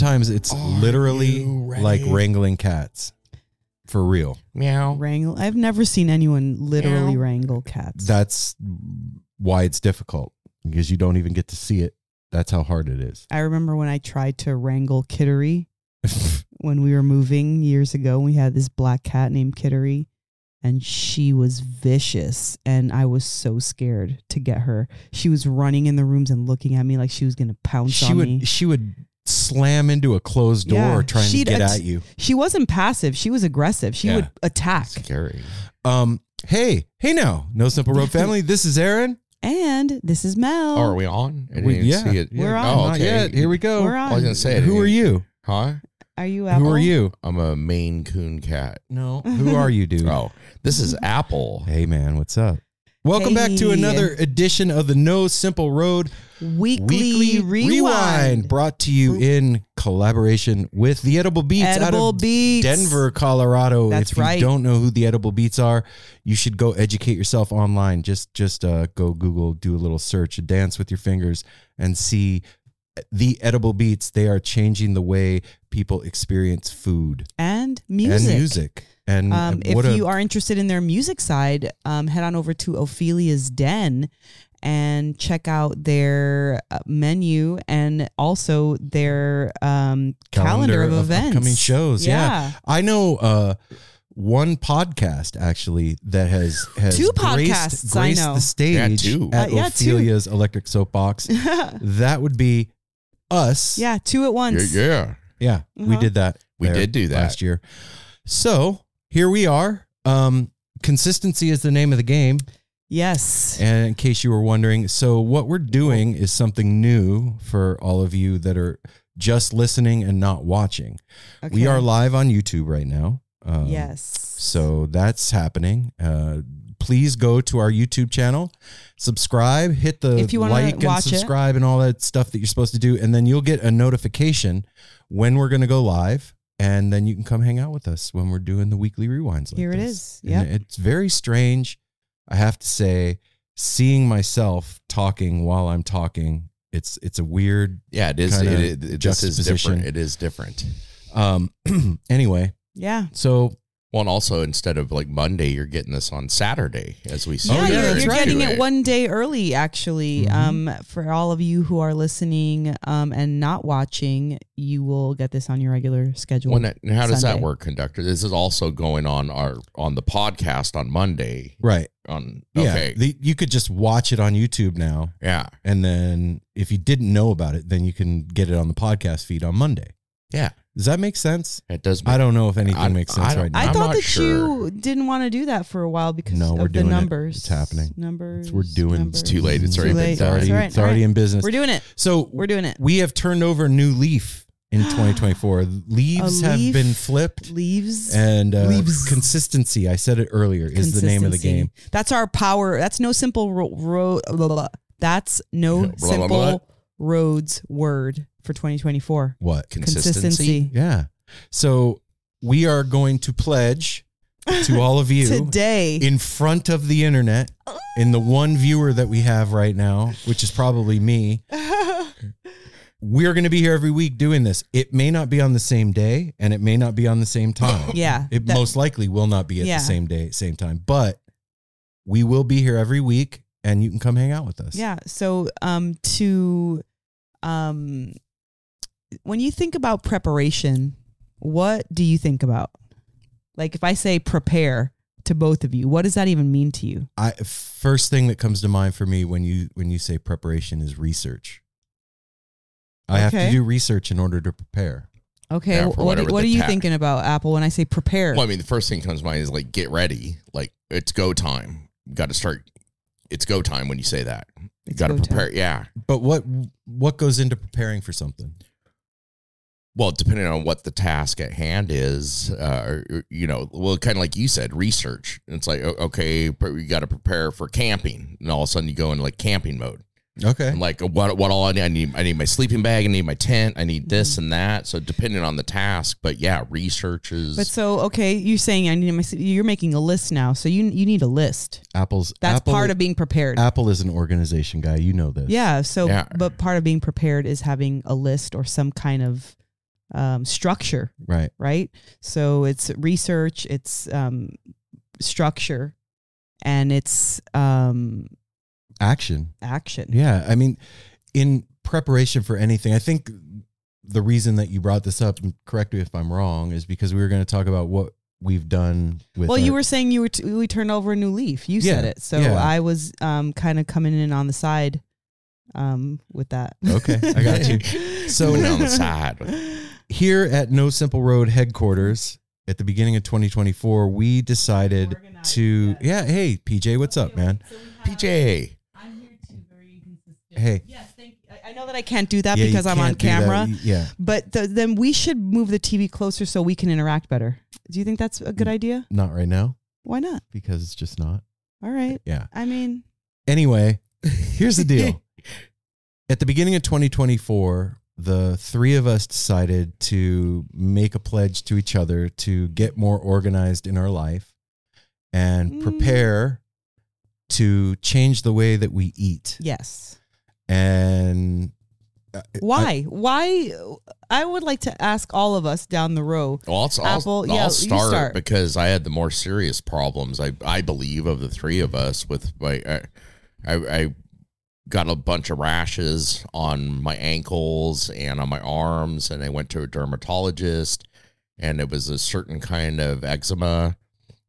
Sometimes it's Are literally you ready? like wrangling cats. For real. Meow. Wrangle. I've never seen anyone literally Meow. wrangle cats. That's why it's difficult because you don't even get to see it. That's how hard it is. I remember when I tried to wrangle Kittery when we were moving years ago. We had this black cat named Kittery, and she was vicious, and I was so scared to get her. She was running in the rooms and looking at me like she was gonna pounce she on would me. she would slam into a closed door Yeah, trying to she'd get att- at you. She wasn't passive. She was aggressive. She Yeah. would attack. Scary. Um, hey, hey now, No Simple Road family. This is Aaron. And this is Mel. Oh, are we on? We- yeah, see it. We're oh, on. Not okay. yet. Here we go. We're on. I was gonna say. Who are you? Huh? Are you Apple? Who are you? I'm a Maine Coon cat. No. Who are you, dude? Oh, this is Apple. Hey man, what's up? Welcome back to another edition of the No Simple Road Weekly, rewind. brought to you in collaboration with the Edible Beats out of Beats. Denver, Colorado. That's if you right. don't know who the Edible Beats are, you should go educate yourself online. Just just uh, go Google, do a little search, dance with your fingers, and see the Edible Beats. They are changing the way people experience food and music. and music. And Um, if a, you are interested in their music side, um, head on over to Ophelia's Den and check out their uh, menu and also their um, calendar, of, events, upcoming shows. Yeah. Yeah. I know uh, one podcast actually that has has Two graced, podcasts, I know. the stage Yeah, two. at Uh, yeah, two. Ophelia's Electric Soapbox. that would be us. yeah, two at once. Yeah, yeah. yeah. We Uh-huh. did that. We did do that. last year. So here we are. Um, consistency is the name of the game. Yes. And in case you were wondering, so what we're doing is something new for all of you that are just listening and not watching. We are live on YouTube right now. Um, Yes. So that's happening. Uh, please go to our YouTube channel, subscribe, hit the If you like and watch it. subscribe and all that stuff that you're supposed to do, and then you'll get a notification when we're going to go live. And then you can come hang out with us when we're doing the weekly rewinds. Like Here it this. is. And Yep. It's very strange, I have to say, seeing myself talking while I'm talking. It's it's a weird. Yeah, it is. It, it, it, this is different. It is different. Um. anyway, Yeah. so Well, and also instead of like Monday, you're getting this on Saturday as we see. Oh, yeah, yeah, you're, you're getting it one day early, actually. Mhm. Um, for all of you who are listening um, and not watching, you will get this on your regular schedule. When that, and how does that work, conductor? This is also going on our on the podcast on Monday. right. On Yeah, the, you could just watch it on YouTube now, yeah, and then if you didn't know about it, then you can get it on the podcast feed on Monday. Yeah, Does that make sense? it does. I don't know if anything I- makes sense don't- right now. I I'm thought not that sure. you didn't want to do that for a while because No, of we're the doing it. numbers. It's happening. Numbers. we're doing- numbers. It's too late. It's Too already been late. It's already, That's right. it's already All in business. We're doing it. so We're doing it. we have turned over a new leaf in 2024. Leaves A have been flipped, Leaves. and uh, Leaves. consistency. I said it earlier. Is the name of the game. That's our power. That's no simple ro- ro-. That's no Blah, blah, simple blah. roads word for 2024. What? Consistency. Yeah. So we are going to pledge to all of you Today. in front of the internet, in the one viewer that we have right now, which is probably me. We're going to be here every week doing this. It may not be on the same day and it may not be on the same time. yeah. It that- most likely will not be at Yeah. the same day, same time, but we will be here every week and you can come hang out with us. Yeah. So um to um when you think about preparation, what do you think about? Like if I say prepare to both of you, what does that even mean to you? I first thing that comes to mind for me when you when you say preparation is research. I have to do research in order to prepare. Okay. Yeah, what, whatever what are you ta- thinking about Apple when I say prepare? Well, I mean, the first thing that comes to mind is like get ready. Like it's go time. Got to start. It's go time when you say that. You got to go time. prepare. Yeah. But what what goes into preparing for something? Well, depending on what the task at hand is, uh, you know, well, kind of like you said, research. It's like, okay, pre- you got to prepare for camping, and all of a sudden you go into like camping mode. Okay. I'm like, what? What all I need? I need, I need my sleeping bag. I need my tent. I need this Mm-hmm. and that. So depending on the task, but yeah, research is. But so okay, you're saying I need my you're making a list now. So you you need a list. Apple's That's Apple, part of being prepared. Apple is an organization guy. You know this. Yeah. So, Yeah. but part of being prepared is having a list or some kind of um, structure, Right. right? So it's research, it's um, structure, and it's um, Action. action. Yeah. I mean, in preparation for anything, I think the reason that you brought this up, and correct me if I'm wrong, is because we were going to talk about what we've done with. Well, you were saying you were t- we turned over a new leaf. You said it, so yeah. I was um, kind of coming in on the side um, with that. Okay, I got you. So Going on the side. here at No Simple Road headquarters at the beginning of 2024, we decided to. Yeah. Hey, PJ, what's up, man? PJ. I'm here to very inconsistent. Hey. Yes, thank you. I- know that I can't do that Yeah, because I'm on that. camera. Yeah. But th- then we should move the TV closer so we can interact better. Do you think that's a good idea? Not right now Why not? because it's just not. All right. Yeah. I mean, Anyway, here's the deal. At the beginning of 2024, the three of us decided to make a pledge to each other to get more organized in our life and Mm. prepare to change the way that we eat. yes. And uh, Why? Why? I would like to ask all of us down the row. Well, I'll, I'll, Apple, I'll start, start. because I had the more serious problems. I I believe of the three of us with my I, I, I got a bunch of rashes on my ankles and on my arms, and I went to a dermatologist, and it was a certain kind of eczema,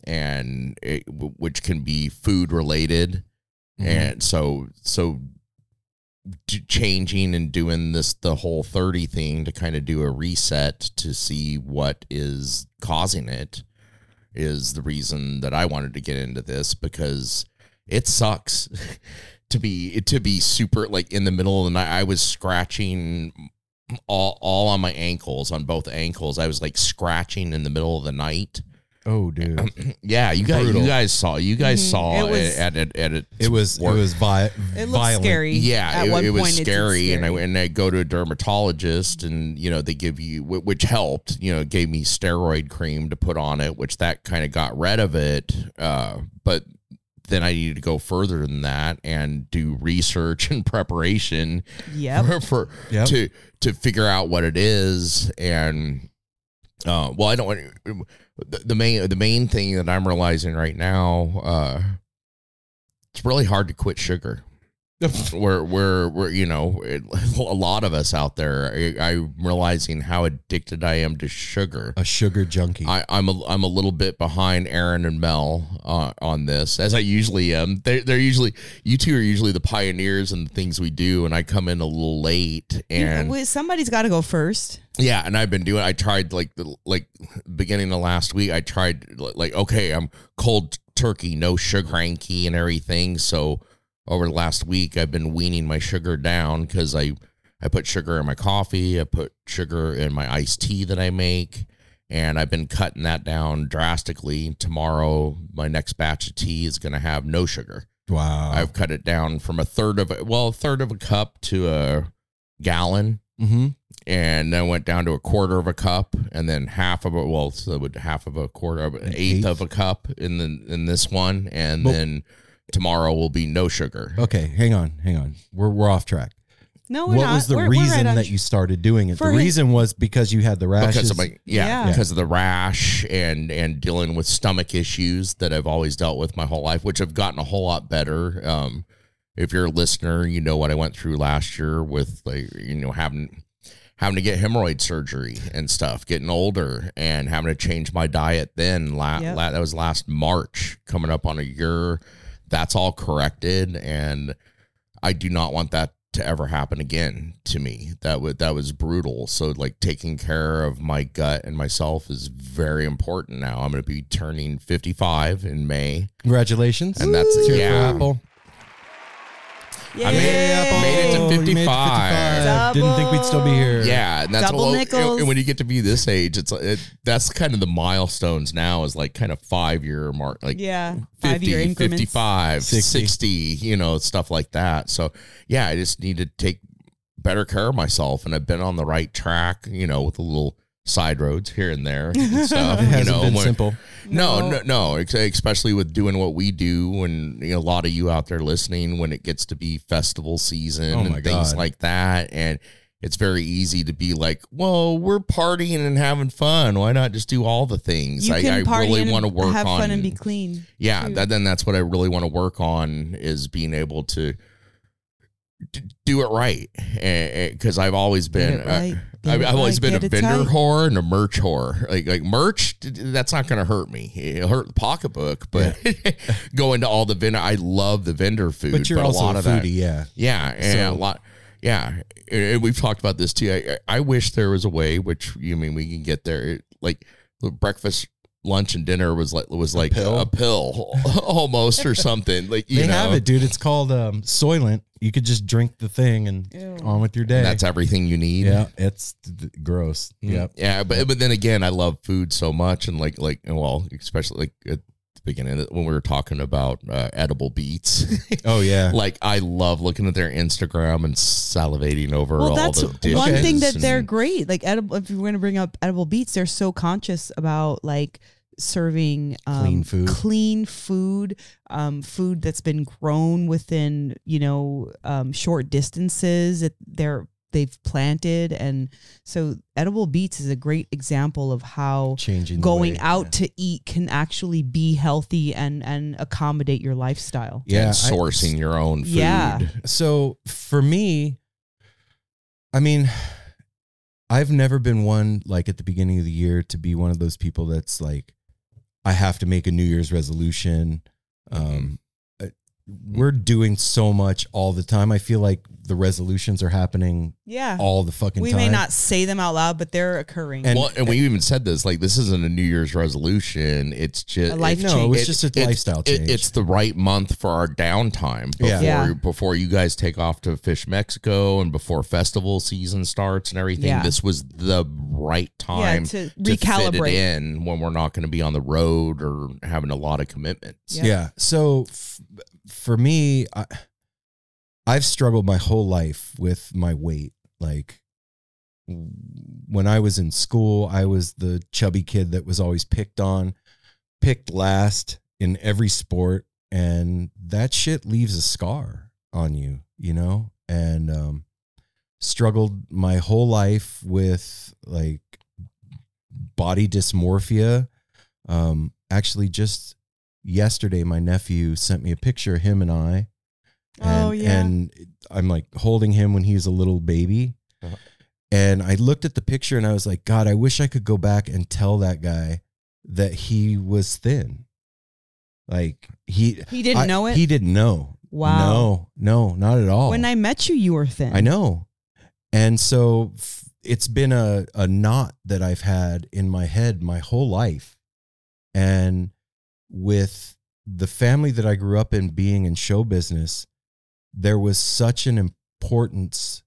and it, which can be food related, Mhm. and so so changing and doing this the whole 30 thing to kind of do a reset to see what is causing it is the reason that I wanted to get into this because it sucks to be to be super like in the middle of the night I was scratching all all on my ankles on both ankles I was like scratching in the middle of the night oh, dude, yeah you guys Brutal. you guys saw you guys Mhm. saw It it, was- at, at, at, at it was it was vi- It looks violent. scary. Yeah, At it, one it was point, it scary, and I and I go to a dermatologist, and you know they give you which helped. You know, gave me steroid cream to put on it, which that kind of got rid of it. Uh, but then I needed to go further than that and do research and preparation Yep. for, for Yep. to to figure out what it is and uh well I don't want the, the main the main thing that I'm realizing right now uh it's really hard to quit sugar we're we're we're you know it, a lot of us out there. I, I'm realizing how addicted I am to sugar. A sugar junkie. I, I'm a I'm a little bit behind Aaron and Mel uh, on this, as I usually am. They're, they're usually you two are usually the pioneers in the things we do, and I come in a little late. And Wait, somebody's got to go first. yeah, and I've been doing. I tried like the like beginning of last week. I tried like okay, I'm cold turkey, no sugar cranky and everything. So over the last week, I've been weaning my sugar down because I I put sugar in my coffee. I put sugar in my iced tea that I make, and I've been cutting that down drastically. Tomorrow, my next batch of tea is going to have no sugar. wow. I've cut it down from a third of a well, a third of a cup to a gallon mm-hmm. and then went down to a quarter of a cup and then half of a well so it would half of a quarter of an An eighth, eighth? of a cup in the in this one and Well- then tomorrow will be no sugar Okay, hang on, hang on. We're we're off track. No, we're what not. was the We're- we're reason right on that tr- you started doing it? For the his- reason was because you had the rashes. because of my yeah, Yeah. because of the rash and and dealing with stomach issues that I've always dealt with my whole life which have gotten a whole lot better um if you're a listener you know what I went through last year with like you know having having to get hemorrhoid surgery and stuff, getting older and having to change my diet then. La- Yep. la- that was last March, coming up on a year. That's all corrected. And I do not want that to ever happen again to me. That would that was brutal. So like taking care of my gut and myself is very important now. I'm going to be turning 55 in May. Congratulations. And that's- Cheer yeah. Apple. I made- Yay! made it to Oh, you made 55. Didn't think we'd still be here. Yeah, and that's Double what, nickels. And when you get to be this age, it's it, that's kind of the milestones now is like kind of five year mark, like Yeah, 50, five year increments. 55, 60. 60. you know, stuff like that. So yeah, I just need to take better care of myself, and I've been on the right track, you know, with a little side roads here and there and stuff. It hasn't you know, been when- simple. no, No. no, no. Especially with doing what we do, and you know, a lot of you out there listening, when it gets to be festival season Oh and things God. like that, and it's very easy to be like, "Well, we're partying and having fun. Why not just do all the things?" You I, can I party really want to work have on fun and be clean. yeah, too. that, then that's what I really want to work on is being able to d- do it right, because I've always been. Get it right, uh, I've, I've always been a vendor tight. whore and a merch whore. Like like merch, that's not going to hurt me. It'll hurt the pocketbook, but go into all the vendor. I love the vendor food, But you're a also lot a of that. foodie, yeah. Yeah, and So- a lot. Yeah, and we've talked about this too. I, I wish there was a way, which you mean we can get there. Like the breakfast, lunch, and dinner was like was like pill? a pill almost or something. Like you They know, have it, dude. It's called um, Soylent. You could just drink the thing and Ew. on with your day. and that's everything you need. yeah, it's th- gross. Mm. Yep. Yeah, but but then again, I love food so much, and like like well, especially like at the beginning when we were talking about uh, Edible Beats. Oh yeah. like I love looking at their Instagram and salivating over Well, all that's the dishes. one thing that and- they're great. Like edible, if you're going to bring up Edible Beats, they're so conscious about like serving um, Clean food. clean food, um, food that's been grown within you know um, short distances. It, they're they've planted, and so Edible Beats is a great example of how Changing going way- out to eat can actually be healthy and and accommodate your lifestyle. Yeah, and I- sourcing your own food. Yeah. so for me, I mean, I've never been one like at the beginning of the year to be one of those people that's like, I have to make a New Year's resolution. Um, uh, we're doing so much all the time. I feel like the resolutions are happening Yeah, all the fucking we time. may not say them out loud, but they're occurring. And- well, and we even said this like this isn't a New Year's resolution. It's just A life it- no, change. it was it- just a it's- lifestyle it- change. it's the right month for our downtime before Yeah. Yeah. before you guys take off to Phish Mexico and before festival season starts and everything. Yeah. This was the right time to to fit it recalibrate. in when we're not going to be on the road or having a lot of commitments. Yeah. Yeah. So f- for me, I, I've struggled my whole life with my weight. Like when I was in school, I was the chubby kid that was always picked on, picked last in every sport. And that shit leaves a scar on you, you know? And um, struggled my whole life with like body dysmorphia. Um, actually, just yesterday, my nephew sent me a picture of him and I, And, Oh, yeah. And I'm like holding him when he's a little baby. Uh-huh. And I looked at the picture and I was like, God, I wish I could go back and tell that guy that he was thin. Like he He didn't I- know it. He didn't know. Wow. No, no, not at all. when I met you, you were thin. I know. And so f- it's been a, a knot that I've had in my head my whole life. And with the family that I grew up in being in show business, there was such an importance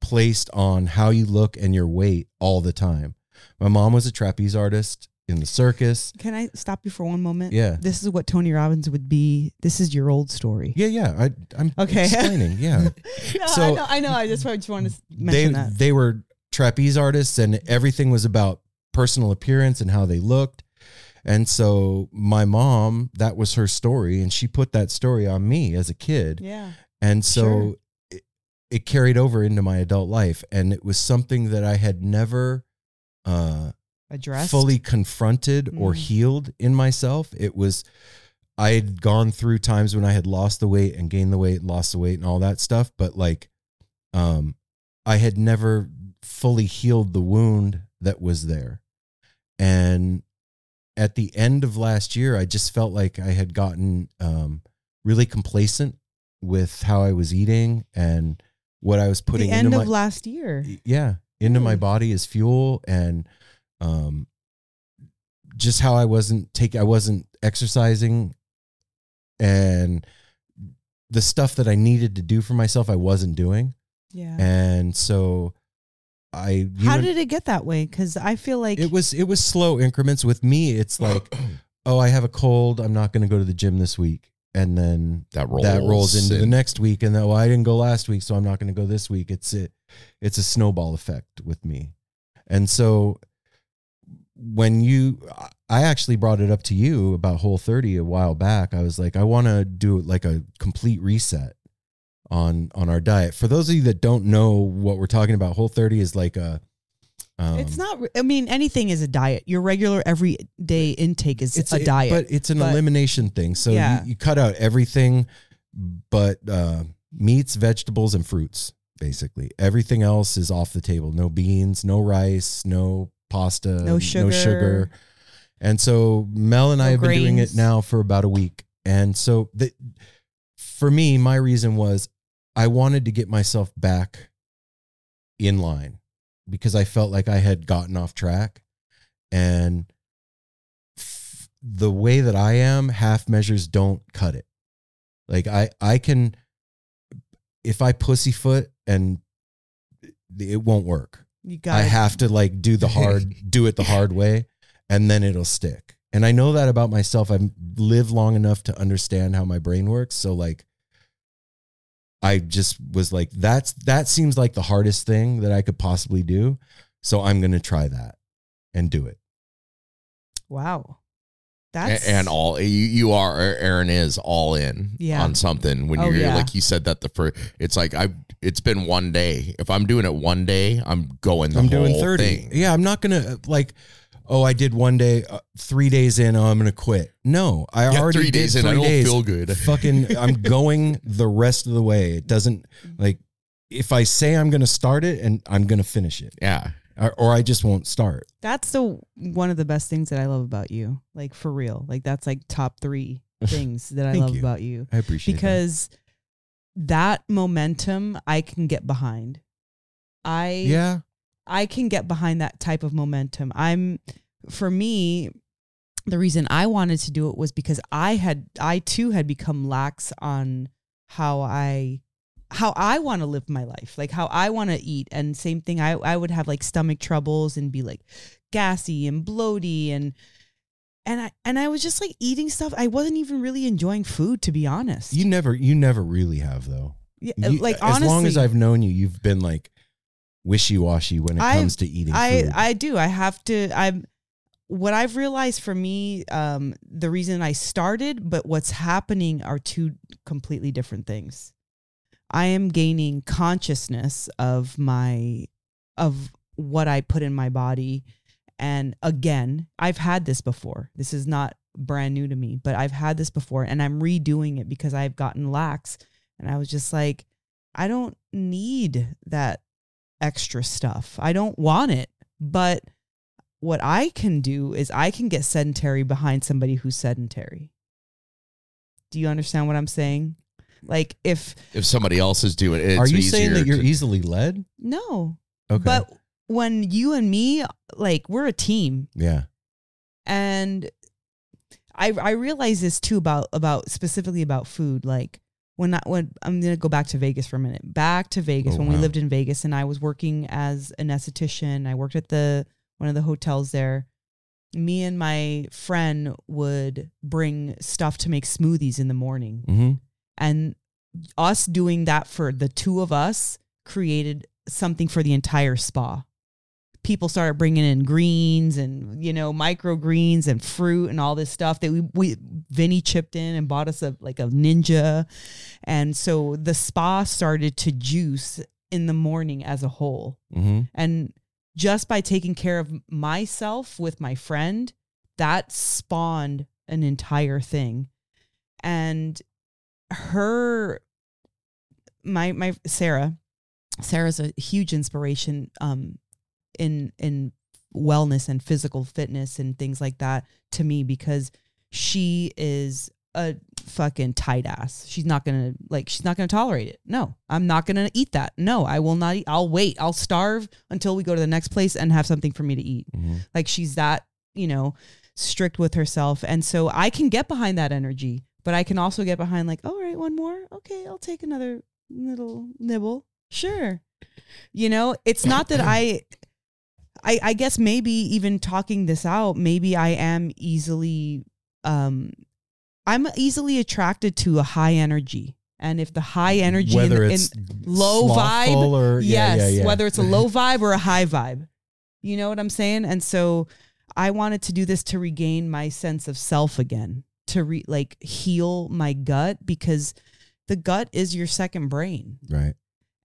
placed on how you look and your weight all the time. My mom was a trapeze artist in the circus. Can I stop you for one moment? Yeah. This is what Tony Robbins would be. This is your old story. Yeah, yeah. I, I'm Okay. explaining. Yeah. No, So- I know. I know. I just, I just wanted to they mention that. they were trapeze artists and everything was about personal appearance and how they looked and so my mom that was her story and she put that story on me as a kid Yeah. and so Sure. it, it carried over into my adult life and it was something that i had never uh Addressed. fully confronted or Mm. healed in myself. It was I had gone through times when I had lost the weight and gained the weight, lost the weight and all that stuff, but like um I had never fully healed the wound that was there. And at the end of last year, I just felt like I had gotten um really complacent with how I was eating and what I was putting into. At the end into of my last year. yeah into my body as fuel and um just how i wasn't taking i wasn't exercising and the stuff that i needed to do for myself i wasn't doing Yeah. and so i you How did it get that way? Because I feel like it was it was slow increments with me it's like oh i have a cold i'm not going to go to the gym this week and then That rolls. that rolls into the in. next week and then well i didn't go last week so i'm not going to go this week it's it it's a snowball effect with me and so when you i actually brought it up to you about whole 30 a while back i was like i want to do like a complete reset on on our diet for those of you that don't know what we're talking about whole 30 is like a um, it's not. I mean, anything is a diet. Your regular everyday intake is it's a diet. but it's an but- elimination thing. So Yeah. you, you cut out everything but uh, meats, vegetables, and fruits. Basically, everything else is off the table. No beans, no rice, no pasta, No sugar. No sugar. And so Mel and I No have been doing it now for about a week. And so the, for me, my reason was I wanted to get myself back in line because I felt like I had gotten off track. And f- the way that I am, half measures don't cut it. Like I, I can, if I pussyfoot and it won't work. you got. I have to like do the hard, do it the hard way, and then it'll stick. And I know that about myself. I've lived long enough to understand how my brain works. So like, I just was like, that's that seems like the hardest thing that I could possibly do. So I'm gonna try that and do it. Wow. That's and all you, you are Aaron is all in Yeah. on something when Oh, you're yeah. like you said that the first it's like I it's been one day if I'm doing it one day I'm going the I'm doing 30. thing Yeah, I'm not gonna like. Oh, I did one day, uh, three days in. Oh, I'm gonna quit. No, I Yeah, already three did days in three I don't days. feel good fucking I'm going the rest of the way. It doesn't like if I say I'm going to start it and I'm going to finish it yeah or, or I just won't start. that's the one of the best things that I love about you. Like for real. Like that's like top three things that I love you. about you. I appreciate Because that momentum I can get behind. I. Yeah. I can get behind that type of momentum. I'm for me the reason I wanted to do it was because I had I too had become lax on how I how I want to live my life, like how I want to eat and same thing I I would have like stomach troubles and be like gassy and bloaty and and I and I was just like eating stuff I wasn't even really enjoying food to be honest. You never you never really have though. yeah, You- like as long as I've known you, you've been like wishy-washy when it I've- comes to eating I food. I do. I have to. I'm. What I've realized for me, um, the reason I started, but what's happening are two completely different things. I am gaining consciousness of my, of what I put in my body, and again, I've had this before. This is not brand new to me, but I've had this before, and I'm redoing it because I've gotten lax, And I was just like, I don't need that extra stuff. I don't want it. But what I can do is I can get sedentary behind somebody who's sedentary. Do you understand what I'm saying? Like if If somebody else is doing it, it's Are you saying that you're to- easily led? no, Okay. but when you and me like we're a team yeah. and I I realize this too about about specifically about food. Like when I when I'm gonna go back to Vegas for a minute. Back to Vegas Oh, when we lived in Vegas and I was working as an esthetician. I worked at the one of the hotels there. Me and my friend would bring stuff to make smoothies in the morning. Mm-hmm. And us doing that for the two of us created something for the entire spa. People started bringing in greens and you know microgreens and fruit and all this stuff that we we Vinny chipped in and bought us a like a ninja, and so the spa started to juice in the morning as a whole. Mm-hmm. And just by taking care of myself with my friend, that spawned an entire thing. And her, my, my, Sarah, Sarah's a huge inspiration um, in, in wellness and physical fitness and things like that to me because she is a fucking tight ass. She's not gonna like. She's not gonna tolerate it. No, I'm not gonna eat that. No, I will not eat. I'll wait. I'll starve until we go to the next place and have something for me to eat. Mm-hmm. Like she's that you know strict with herself, and so I can get behind that energy, but I can also get behind like, all right, one more. Okay, I'll take another little nibble. Sure. You know, it's not that I. I, I guess maybe even talking this out, maybe I am easily um I'm easily attracted to a high energy. And if the high energy Whether in, it's in low vibe, or yeah, yes, yeah, yeah. whether it's a low vibe or a high vibe. You know what I'm saying? And so I wanted to do this to regain my sense of self again, to re like heal my gut because the gut is your second brain. right.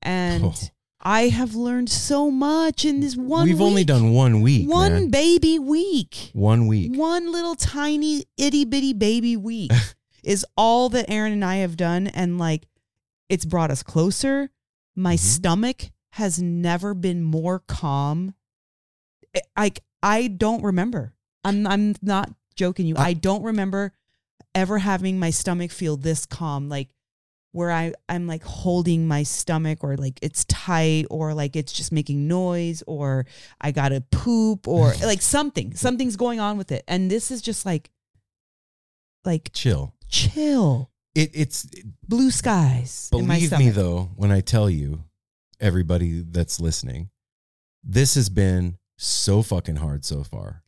And Oh. I have learned so much in this one We've only done one week. one man. baby week. One week. One little tiny itty bitty baby week is all that Aaron and I have done. And like, it's brought us closer. My Mhm. stomach has never been more calm. Like, I don't remember. I'm, I'm not joking you. I- I don't remember ever having my stomach feel this calm. Like, where I, I'm like holding my stomach or like it's tight or like it's just making noise or I gotta poop or like something. Something's going on with it. And this is just like like Chill. chill. It, it's Blue skies. in my believe me though when I tell you, everybody that's listening, this has been so fucking hard so far.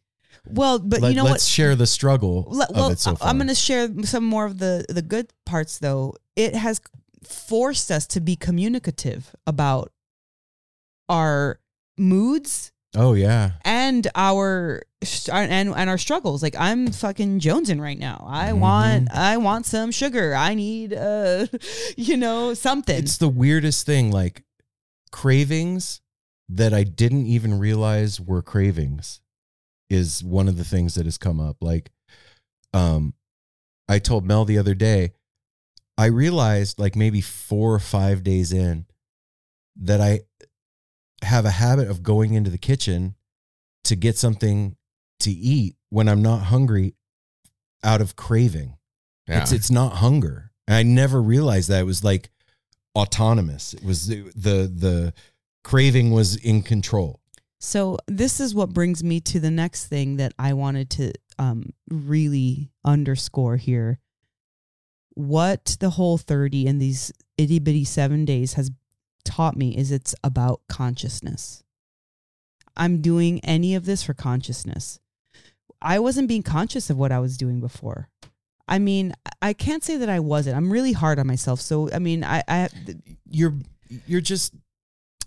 Well, but Let, you know let's what? share the struggle Le- of well, so. I'm going to share some more of the the good parts though. It has forced us to be communicative about our moods oh yeah. and our and and our struggles. Like I'm fucking jonesing right now. I Mhm. want I want some sugar. I need uh you know something. It's the weirdest thing, like cravings that I didn't even realize were cravings is one of the things that has come up. Like, um, I told Mel the other day, I realized like maybe four or five days in that I have a habit of going into the kitchen to get something to eat when I'm not hungry out of craving. Yeah. It's it's not hunger. And I never realized that it was like autonomous. It was the the, the craving was in control. So this is what brings me to the next thing that I wanted to um, really underscore here. What the whole 30 and these itty bitty seven days has taught me is it's about consciousness. I'm doing any of this for consciousness. I wasn't being conscious of what I was doing before. I mean, I can't say that I wasn't. I'm really hard on myself. So, I mean, I, I You're you're just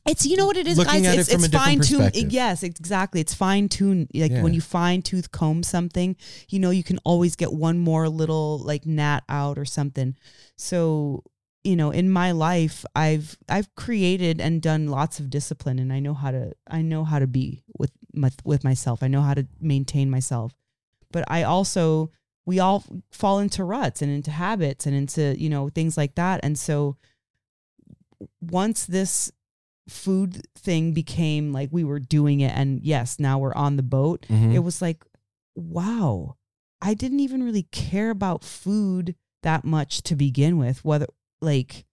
it's you know what it is, Looking guys. it's it it's fine tuned. Yes, exactly. It's fine tuned. Like Yeah. when you fine tooth comb something, you know you can always get one more little like gnat out or something. So you know, in my life, I've I've created and done lots of discipline, and I know how to I know how to be with my with myself. I know how to maintain myself, but I also we all fall into ruts and into habits and into you know things like that and so once this food thing became like we were doing it and yes now we're on the boat. Mhm. it was like wow i didn't even really care about food that much to begin with whether like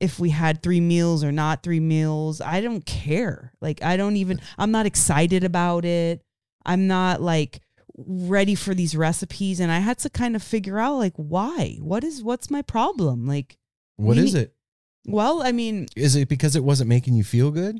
if we had three meals or not three meals i don't care. Like i don't even i'm not excited about it. I'm not like ready for these recipes. And i had to kind of figure out like why? What is what's my problem? Like What we is it? Well i mean Is it because it wasn't making you feel good?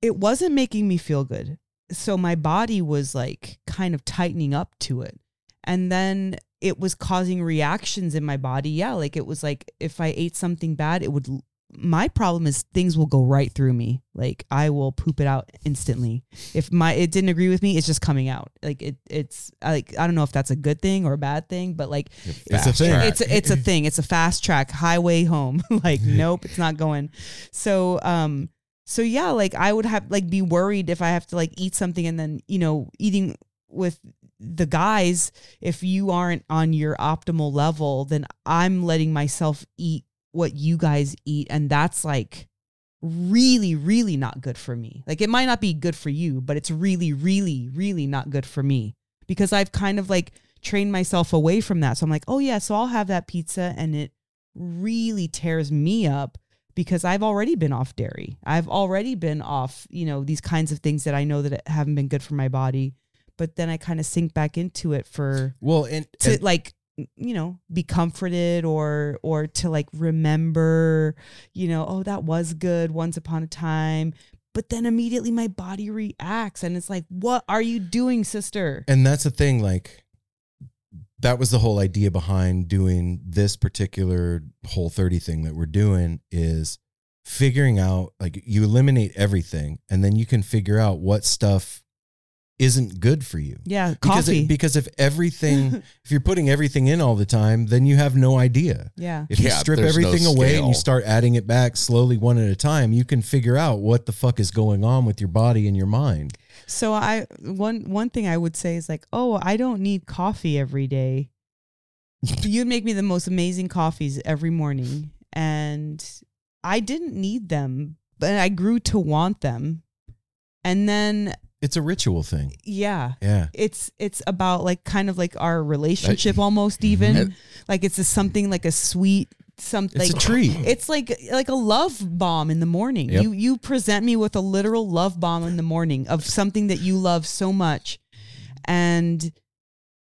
it wasn't making me feel good. So my body was like kind of tightening up to it. And then it was causing reactions in my body. Yeah, like it was like if I ate something bad, it would my problem is things will go right through me. Like I will poop it out instantly. If my it didn't agree with me, it's just coming out. Like it it's like I don't know if that's a good thing or a bad thing, but like It's a thing. it's a, it's a thing. It's a fast track highway home. like nope, it's not going. So um so yeah, like I would have like be worried if I have to like eat something and then, you know, eating with the guys if you aren't on your optimal level, then I'm letting myself eat what you guys eat and that's like really really not good for me. Like it might not be good for you, but it's really really really not good for me because I've kind of like trained myself away from that. So I'm like, "Oh yeah, so I'll have that pizza and it really tears me up because I've already been off dairy. I've already been off, you know, these kinds of things that I know that haven't been good for my body. But then I kind of sink back into it for Well, and, to and like you know be comforted or or to like remember you know oh that was good once upon a time but then immediately my body reacts and it's like what are you doing sister? And that's the thing like that was the whole idea behind doing this particular whole 30 thing that we're doing is figuring out like you eliminate everything and then you can figure out what stuff isn't good for you. Yeah because coffee. it, because if everything if you're putting everything in all the time then you have no idea. Yeah. If you Yeah, strip there's no everything away and you start adding it back slowly one at a time you can figure out what the fuck is going on with your body and your mind. So I one one thing I would say is like, oh, I don't need coffee every day. you make me the most amazing coffees every morning, and I didn't need them, but I grew to want them. And then it's a ritual thing. Yeah, yeah. It's it's about like kind of like our relationship almost even. Mhm. like it's a, something like a sweet something. It's like a treat. It's like like a love bomb in the morning. Yep. You you present me with a literal love bomb in the morning of something that you love so much, and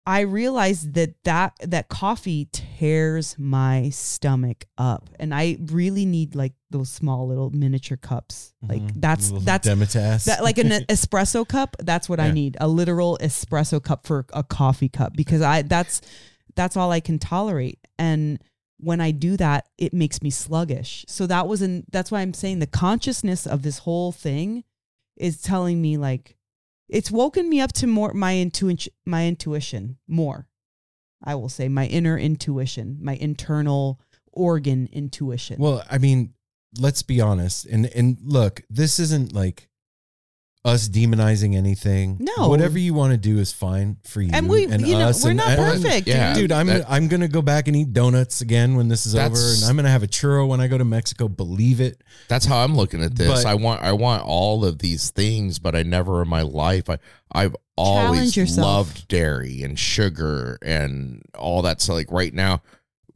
I realized that that that coffee tears my stomach up, and I really need like those small little miniature cups. Like Mhm. that's that's Demitasse. that like an espresso cup. That's what I need. A literal espresso cup for a coffee cup because I that's that's all I can tolerate. And when I do that, it makes me sluggish. So that was in that's why I'm saying the consciousness of this whole thing is telling me like it's woken me up to more my intuition my intuition more. I will say my inner intuition, my internal organ intuition. Well, I mean, let's be honest. And and look, this isn't like us demonizing anything. No. Whatever you want to do is fine for you. and we, you know, us we're and not I- perfect. yeah. dude. Dude, I'm That- I'm gonna go back and eat donuts again when this is over, and I'm gonna have a churro when I go to Mexico. Believe it. That's how I'm looking at this. But- I want I want all of these things, but I never in my life I I've always yourself. loved dairy and sugar and all that. So like right now,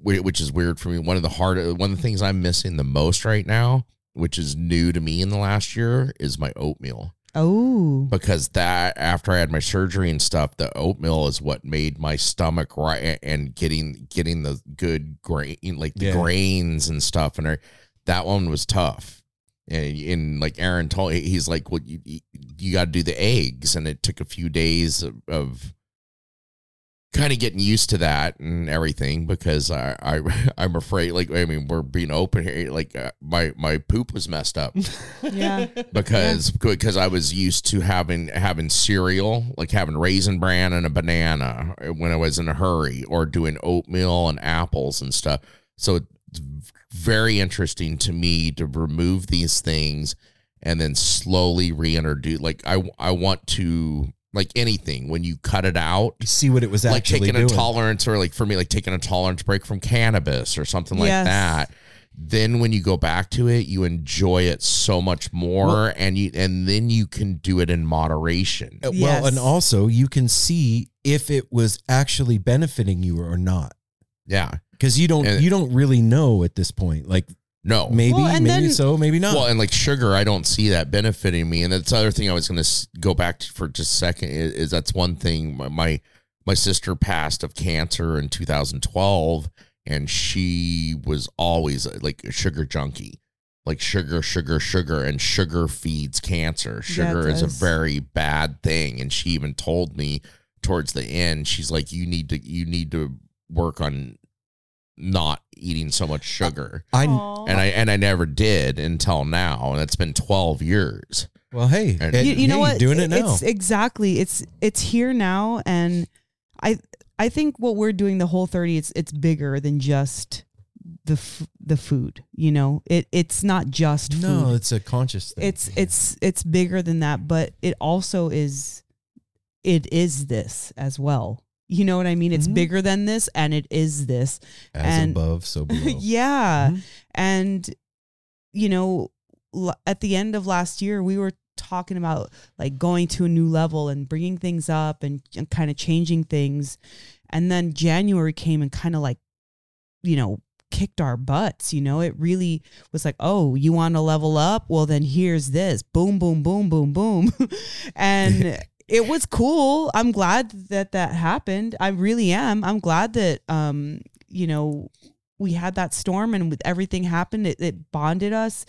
which is weird for me. One of the hard one of the things I'm missing the most right now, which is new to me in the last year, is my oatmeal. Oh. Because that after I had my surgery and stuff, the oatmeal is what made my stomach right and getting getting the good grain like the Yeah. grains and stuff and every- that one was tough. And, and like Aaron told, he's like, "Well, you you got to do the eggs," and it took a few days of, of kind of getting used to that and everything because I, I I'm afraid. Like, I mean, we're being open here. Like, uh, my my poop was messed up Yeah. because because I was used to having having cereal, like having raisin bran and a banana when I was in a hurry, or doing oatmeal and apples and stuff. So it's very interesting to me to remove these things and then slowly reintroduce. Like I I want to like anything when you cut it out You see what it was like taking doing. a tolerance or like for me like taking a tolerance break from cannabis or something like that then when you go back to it you enjoy it so much more Well- and you and then you can do it in moderation Uh, Well, and also you can see if it was actually benefiting you or not. yeah Because you don't And- you don't really know at this point. Like no maybe, Well, maybe then- so, maybe not. Well, and like sugar, I don't see that benefiting me. And that's the other thing I was going to go back to for just a second is, is that's one thing. My, my my sister passed of cancer in 2012, and she was always uh, like a sugar junkie, like sugar, sugar, sugar, and sugar feeds cancer. Yeah, Sugar is a very bad thing, and she even told me towards the end, she's like, "You need to, you need to work on." Not eating so much sugar I and I and I never did until now, and it's been twelve years. well, hey, And- hey, you, you know what Doing it now. it's exactly it's it's here now and i i think what we're doing the whole 30 it's it's bigger than just the f- the food you know it it's not just food no, it's a conscious thing. it's it's it's bigger than that but it also is it is this as well you know what i mean? It's Mhm. bigger than this and it is this. As and- above, so below. yeah. Mhm. and you know l- at the end of last year we were talking about like going to a new level and bringing things up and, and kind of changing things. And then january came and kind of like you know kicked our butts you know? It really was like oh you want to level up? Well then here's this. Boom boom boom boom boom. And it was cool. I'm glad that that happened. I really am. I'm glad that um you know we had that storm and with everything happened it, it bonded us.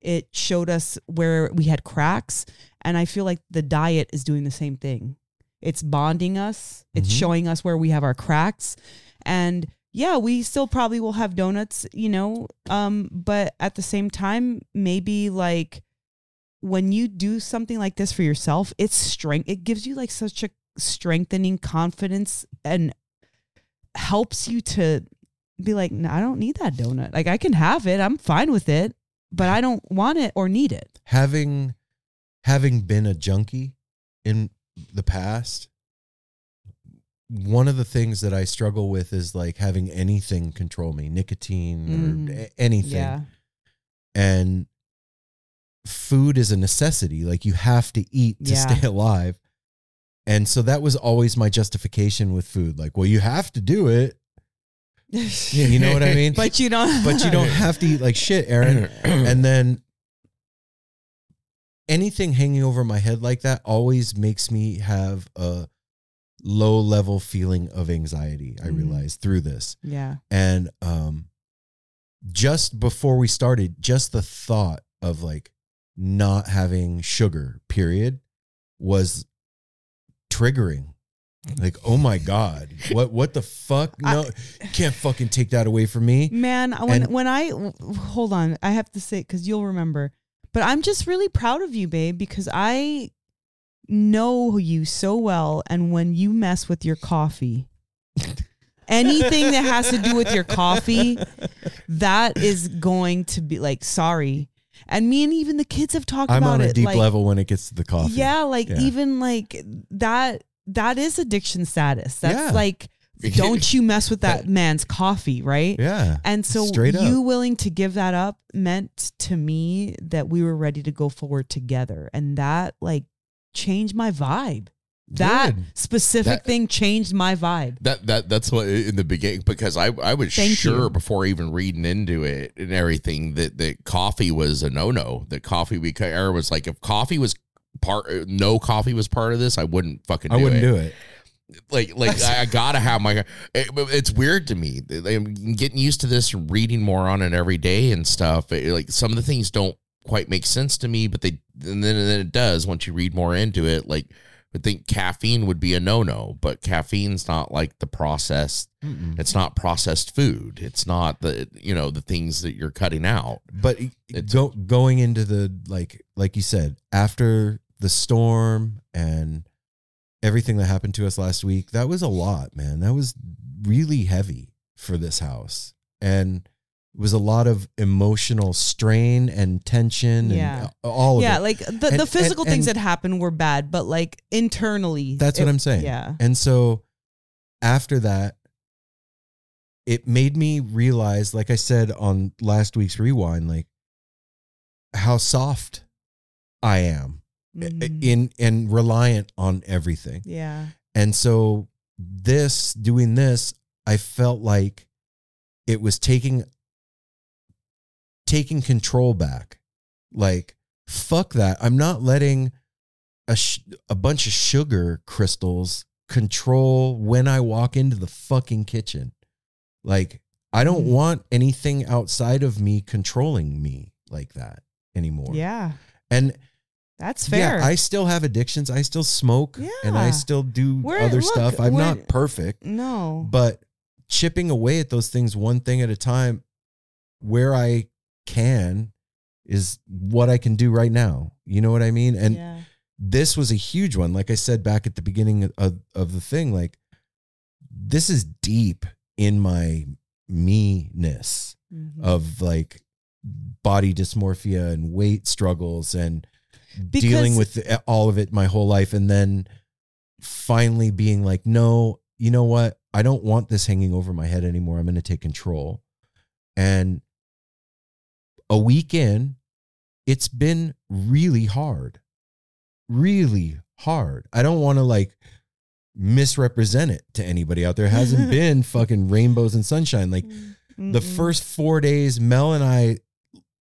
It showed us where we had cracks. And i feel like the diet is doing the same thing. It's bonding us. It's Mhm. showing us where we have our cracks. And yeah we still probably will have donuts you know um but at the same time maybe like when you do something like this for yourself it's strength it gives you like such a strengthening confidence and helps you to be like no, i don't need that donut. Like i can have it. I'm fine with it but i don't want it or need it. Having having been a junkie in the past one of the things that i struggle with is like having anything control me nicotine Mhm. or anything. Yeah. And food is a necessity like you have to eat to Yeah. stay alive. And so that was always my justification with food like well you have to do it. You know what i mean? But you don't but you don't have to eat like shit aaron. And then anything hanging over my head like that always makes me have a low level feeling of anxiety i Mhm. realized through this. Yeah. And um just before we started just the thought of like not having sugar period was triggering like oh my god what what the fuck no can't fucking take that away from me Man, when And- when I hold on, I have to say because you'll remember. But I'm just really proud of you, babe, because I know you so well, and when you mess with your coffee, anything that has to do with your coffee, that is going to be like sorry. And me and even the kids have talked i'm about on a deep like, level when it gets to the coffee Yeah, like Yeah. even like that. That is addiction status. That's Yeah. like, don't you mess with that man's coffee, right? yeah And so you willing to give that up meant to me that we were ready to go forward together. And that like changed my vibe. That Good. specific That- thing changed my vibe. That that that's what in the beginning because I I was Thank sure you. before even reading into it and everything that that coffee was a no no. That coffee because Aaron was like if coffee was part no coffee was part of this I wouldn't fucking do i wouldn't it. do it like like I, I gotta have my it, it's weird to me i'm getting used to this and reading more on it every day and stuff It- like some of the things don't quite make sense to me but they and then, and then it does once you read more into it like i think caffeine would be a no-no but caffeine's not like the processed it's not processed food. It's not the you know the things that you're cutting out. But It's- go, going into the like like you said after the storm and everything that happened to us last week that was a lot man. That was really heavy for this house. And it was a lot of emotional strain and tension Yeah. and all of yeah, it. like the, And- the physical and- things and- that happened were bad, but like internally, That's what I'm saying. Yeah, And so after that, it made me realize, like I said on last week's rewind, like how soft I am Mhm. in and reliant on everything. yeah, And so this doing this, I felt like it was taking taking control back. Like fuck that. I'm not letting a sh- a bunch of sugar crystals control when I walk into the fucking kitchen. Like I don't Mhm. want anything outside of me controlling me like that anymore. yeah. And That's fair. yeah, I still have addictions. I still smoke yeah. and I still do We're- other look, stuff. I'm not perfect, no, but chipping away at those things one thing at a time where I can is what I can do right now. You know what I mean? And yeah, this was a huge one. Like I said back at the beginning of, of the thing, like this is deep in my me-ness Mhm. of like body dysmorphia and weight struggles and Because- dealing with all of it my whole life and then finally being like no you know what i don't want this hanging over my head anymore i'm going to take control and a week in it's been really hard really hard i don't want to like misrepresent it to anybody out there it hasn't been fucking rainbows and sunshine like the Mm-mm. first four days, Mel and I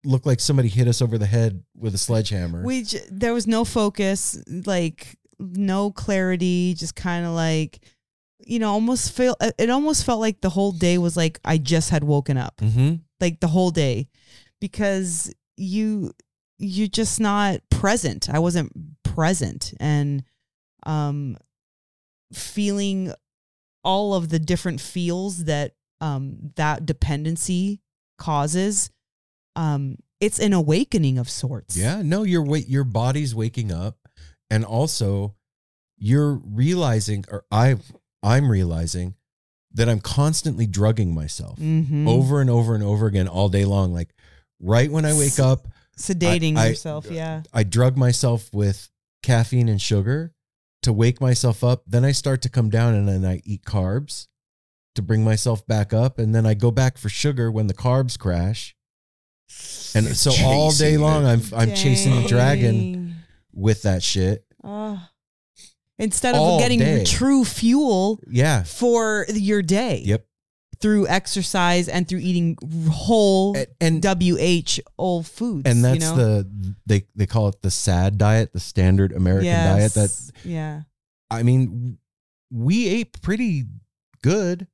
looked like somebody hit us over the head with a sledgehammer. we j- there was no focus, like no clarity, just kind of like you know, almost feel it almost felt like the whole day was like I just had woken up. mm-hmm. like the whole day because you you're just not present i wasn't present and um feeling all of the different feels that um that dependency causes um it's an awakening of sorts Yeah, no, your wait, your body's waking up, and also you're realizing, or I, I'm realizing that I'm constantly drugging myself mm-hmm. over and over and over again all day long. Like right when I wake S- up, sedating I- I- yourself yeah I drug myself with caffeine and sugar to wake myself up. Then I start to come down and then I eat carbs to bring myself back up. And then I go back for sugar when the carbs crash. And so all day long, I'm I'm chasing the dragon with that shit. Oh. Instead of All getting your day. true fuel Yeah. for your day Yep. Through exercise and through eating whole And and, WH old foods. and that's you know? the they they call it the SAD diet, the standard American diet. That yeah. I mean, we ate pretty good.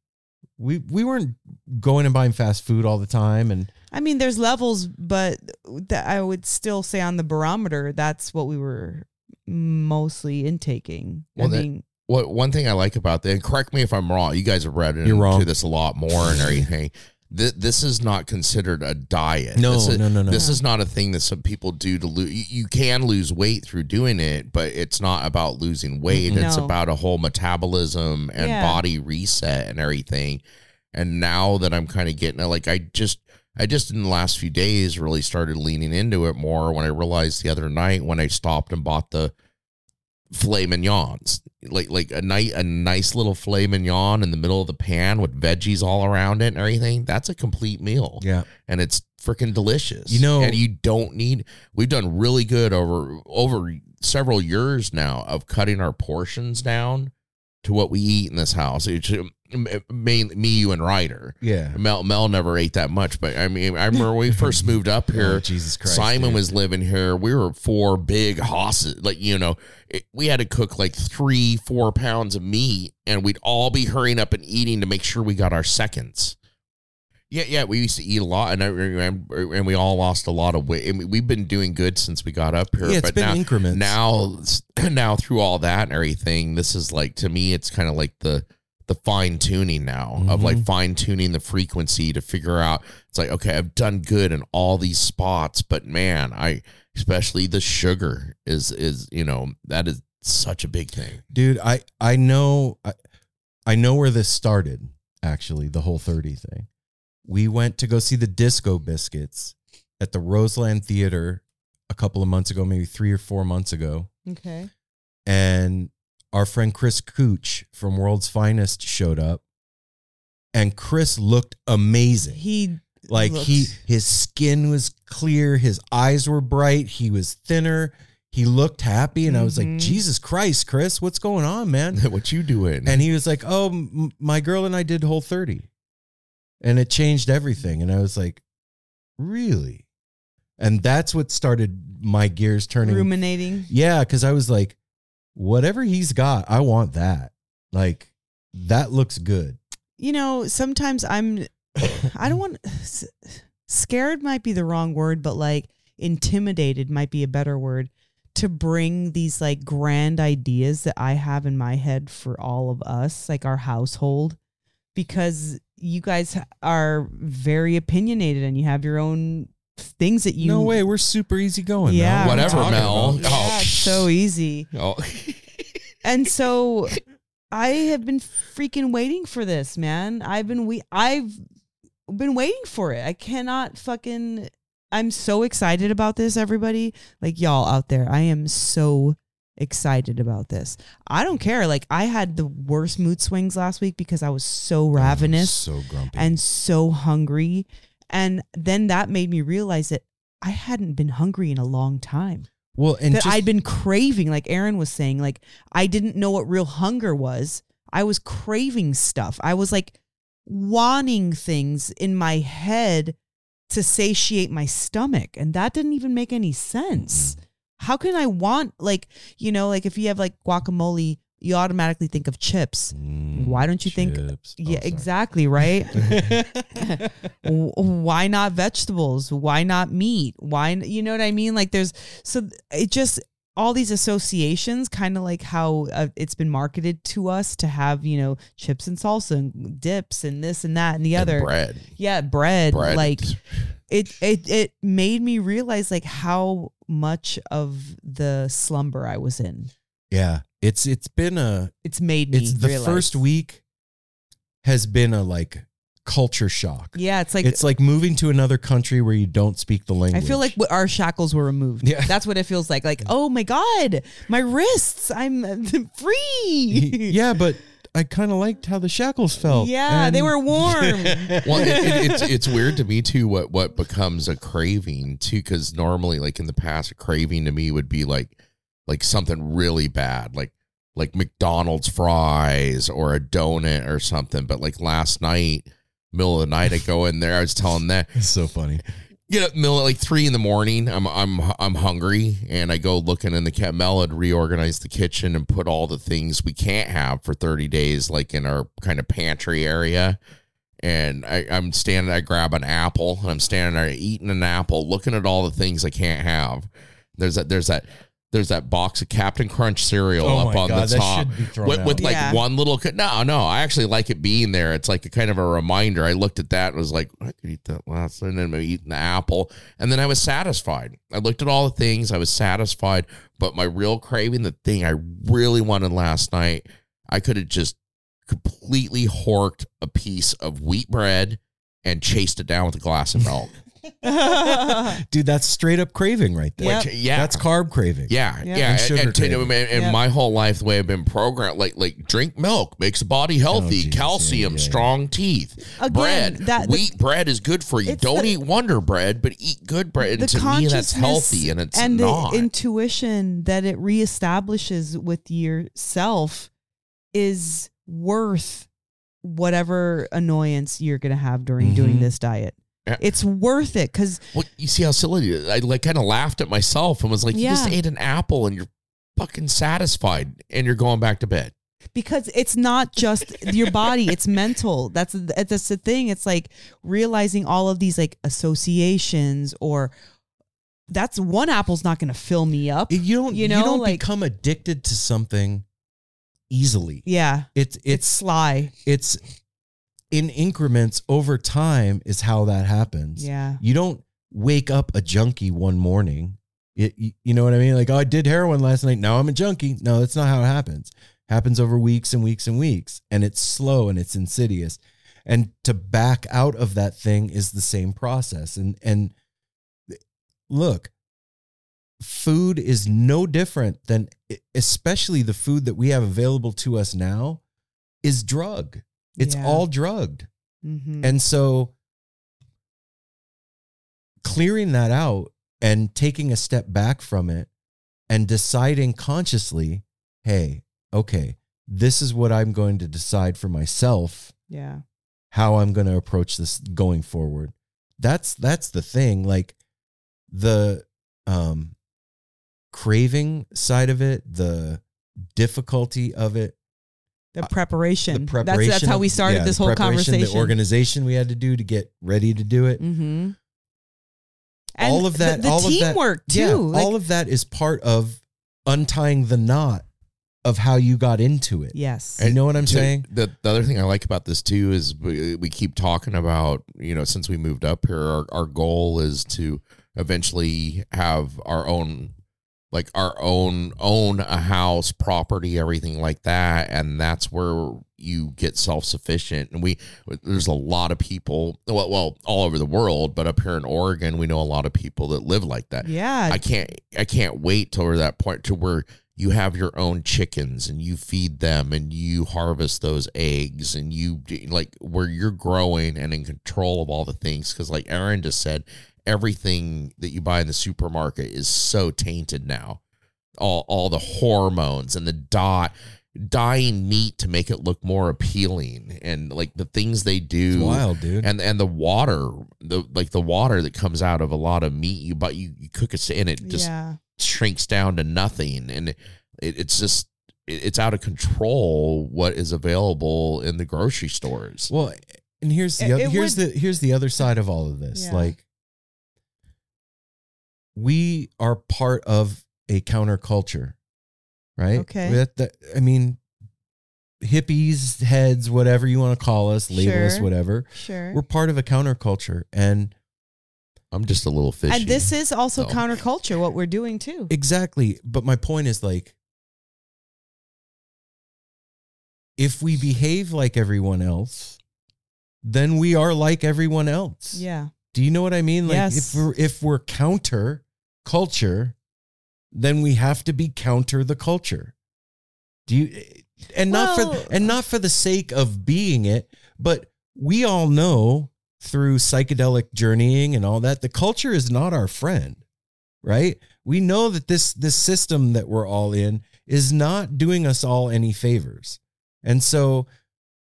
We we weren't going and buying fast food all the time, and I mean, there's levels, but that I would still say on the barometer, that's what we were mostly intaking. Well, I mean, What one thing I like about that, and correct me if I'm wrong. You guys have read into wrong. this a lot more and everything. This, this is not considered a diet. no, this is, no, no, no. This is not a thing that some people do to lose. You, you can lose weight through doing it, but it's not about losing weight. Mm-mm. It's about a whole metabolism and Yeah. body reset and everything. And now that I'm kind of getting it, like I just, I just in the last few days really started leaning into it more when I realized the other night when I stopped and bought the filet mignons, like like a night a nice little filet mignon in the middle of the pan with veggies all around it and everything. That's a complete meal yeah. and it's freaking delicious. You know- and you don't need. We've done really good over over several years now of cutting our portions down to what we eat in this house. It's um, Eh, mainly me, you, and Ryder. Yeah. Mel Mel never ate that much, but I mean, I remember when we first moved up oh, here. Oh, Jesus Christ. Simon dude. was living here. We were four big hosses. Like, you know, it, we had to cook like three, four pounds of meat, and we'd all be hurrying up and eating to make sure we got our seconds. Yeah, yeah, we used to eat a lot, and I remember, and we all lost a lot of weight. I mean, we've been doing good since we got up here. Yeah, it's but been now, increments. now, now through all that and everything, this is like to me, it's kind of like the the fine tuning now of like Mhm. fine tuning the frequency to figure out. It's like okay, I've done good in all these spots, but man, I especially the sugar is is you know that is such a big thing. dude. I I know I, I know where this started. Actually, the whole thirty thing. we went to go see the Disco Biscuits at the Roseland Theater a couple of months ago, maybe three or four months ago. Okay. And our friend Chris Cooch from World's Finest showed up. And Chris looked amazing. He Like he his skin was clear, his eyes were bright, he was thinner, he looked happy, and I was like, Mhm. Jesus Christ, Chris, what's going on, man? what you doing? And he was like, "Oh, m- my girl and I did Whole 30, and it changed everything." And I was like, "Really?" And that's what started my gears turning. ruminating. Yeah, because I was like, "Whatever he's got, I want that. Like, that looks good." You know, sometimes I'm I don't want scared might be the wrong word, but like intimidated might be a better word to bring these like grand ideas that I have in my head for all of us, like our household, because you guys are very opinionated and you have your own things that you no way, we're super easy going. Yeah, Mel. What are you Whatever, Mel. about? Oh. so easy. oh. And so I have been freaking waiting for this, man. I've been we I've been waiting for it. I cannot fucking I'm so excited about this everybody. Like y'all out there. I am so excited about this. I don't care. Like I had the worst mood swings last week because I was so oh, ravenous so grumpy. and so hungry. And then that made me realize that I hadn't been hungry in a long time well, and that just, I'd been craving, like Aaron was saying, like I didn't know what real hunger was. I was craving stuff. I was like wanting things in my head to satiate my stomach. And that didn't even make any sense. Mm. How can I want, like, you know, like if you have like guacamole, you automatically think of chips. Mm, Why don't you think- chips. Oh, yeah, sorry. exactly, right? Why not vegetables why not meat why you know what i mean like there's so it just all these associations kind of like how uh, it's been marketed to us to have you know chips and salsa and dips and this and that and the And other bread. yeah bread, Bread. like it it it made me realize like how much of the slumber i was in yeah, it's it's been a it's made me it's the realize. first week has been a like culture shock. yeah it's like it's like moving to another country where you don't speak the language. I feel like our shackles were removed. Yeah. That's what it feels like. Like, oh my God, my wrists, I'm uh, free. yeah, but I kind of liked how the shackles felt. Yeah, they were warm. well, it, it, it's it's weird to me too. What what becomes a craving too? Because normally, like in the past, a craving to me would be like like something really bad, like like McDonald's fries or a donut or something. But like last night, middle of the night, I go in there. I was telling that It's so funny. get up middle like three in the morning. I'm I'm I'm hungry, and I go looking in the cat. Mel had reorganized the kitchen and put all the things we can't have for 30 days, like in our kind of pantry area. And I, I'm standing. I grab an apple, and I'm standing there eating an apple, looking at all the things I can't have. There's that. There's that. There's that box of Captain Crunch cereal Oh up on God, the top be with, with like Yeah. one little. No, no, I actually like it being there. It's like a kind of a reminder. I looked at that and was like, I could eat that last, and then maybe eating the apple, and then I was satisfied. I looked at all the things, I was satisfied. But my real craving, the thing I really wanted last night, I could have just completely horked a piece of wheat bread and chased it down with a glass of milk. Dude, that's straight up craving right there. Which, yeah, That's carb craving. Yeah, Yeah. yeah, And and, sugar and, to- craving. and- and Yep. my whole life, the way I've been programmed, like like drink milk makes the body healthy, Oh, geez. calcium, Yeah, yeah, yeah. strong teeth, Again, bread, that- wheat bread is good for you. Don't the- eat Wonder Bread, but eat good bread. And to me, that's healthy, and it's and not. the intuition that it reestablishes with yourself is worth whatever annoyance you're gonna have during doing Mhm. this diet. Yeah. It's worth it because well, you see how silly it is? I like kind of laughed at myself and was like, "You just ate an apple, and you're fucking satisfied, and you're going back to bed." because it's not just your body it's mental that's that's the thing it's like realizing all of these like associations or that's one apple's not going to fill me up You don't You know, you, don't like- become addicted to something easily. yeah It's it's it's sly it's in increments over time is how that happens. yeah You don't wake up a junkie one morning. It, you, you know what I mean? Like, oh, I did heroin last night. Now I'm a junkie. No, that's not how it happens. Happens over weeks and weeks and weeks, and it's slow and it's insidious. and to back out of that thing is the same process and and look food is no different than especially the food that we have available to us now is drug it's Yeah. all drugged Mhm. and so clearing that out and taking a step back from it and deciding consciously, hey, okay, this is what I'm going to decide for myself yeah. how I'm going to approach this going forward. That's that's the thing like the um craving side of it, the difficulty of it, The preparation. the preparation That's, that's how we started yeah, this the whole conversation. the organization we had to do to get ready to do it. Mm-hmm. all of that, the, the all of that, teamwork too. Yeah, like, all of that is part of untying the knot of how you got into it. yes. You know what I'm To- saying? The, the other thing I like about this too is we, we keep talking about, you know, since we moved up here, our, our goal is to eventually have our own, like our own, own a house, property, everything like that. And that's where you get self sufficient. And we, there's a lot of people, well, well, all over the world, but up here in Oregon, we know a lot of people that live like that. yeah. I can't I can't wait till we're that point to where you have your own chickens and you feed them and you harvest those eggs and you like where you're growing and in control of all the things because like Aaron just said everything that you buy in the supermarket is so tainted now all all the hormones and the dot dyeing meat to make it look more appealing and like the things they do It's wild, dude. and and the water the like the water that comes out of a lot of meat you but you, you cook it and it just yeah. shrinks down to nothing and it, it's just it, it's out of control what is available in the grocery stores Well, and here's the It- other, it here's would- the here's the other side of all of this. Yeah. Like we are part of a counterculture, right? Okay. That, I mean, hippies, heads, whatever you want to call us, label us, whatever. Sure. We're part of a counterculture, and i'm just a little fishy and this is also So- counterculture, what we're doing too. Exactly. But my point is like if we behave like everyone else, then we are like everyone else. yeah. Do you know what I mean? Like Yes. if we're if we're counter culture, then we have to be counter the culture. Do you and not Well- for and not for the sake of being it, but we all know through psychedelic journeying and all that, the culture is not our friend, right? We know that this this system that we're all in is not doing us all any favors. And so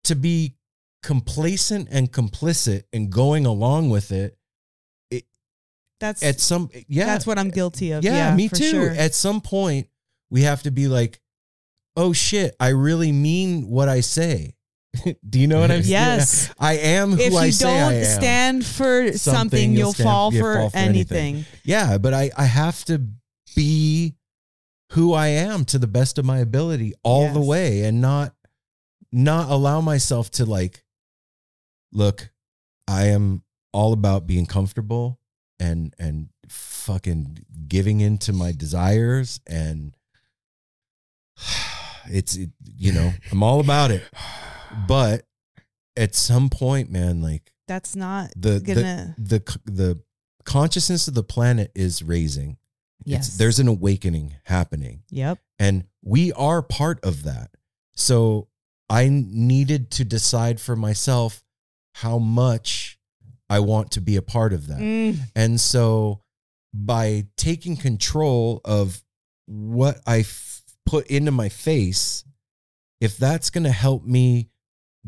to be complacent and complicit and going along with it That's at some yeah that's what I'm guilty of. yeah, Yeah, me for too Sure. at some point we have to be like oh shit i really mean what i say do you know what i'm saying Yes. i am who if you i say i don't stand for something, Something, you'll you'll stand- fall, you'll for fall for anything. anything. yeah but i i have to be who i am to the best of my ability all the way and not not allow myself to like look i am all about being comfortable and and fucking giving into my desires and it's it, you know i'm all about it but at some point man like That's not the gonna. the the the consciousness of the planet is raising yes. it's, there's an awakening happening Yep. and we are part of that so i needed to decide for myself how much i want to be a part of that Mm, and so by taking control of what I f- put into my face, if that's going to help me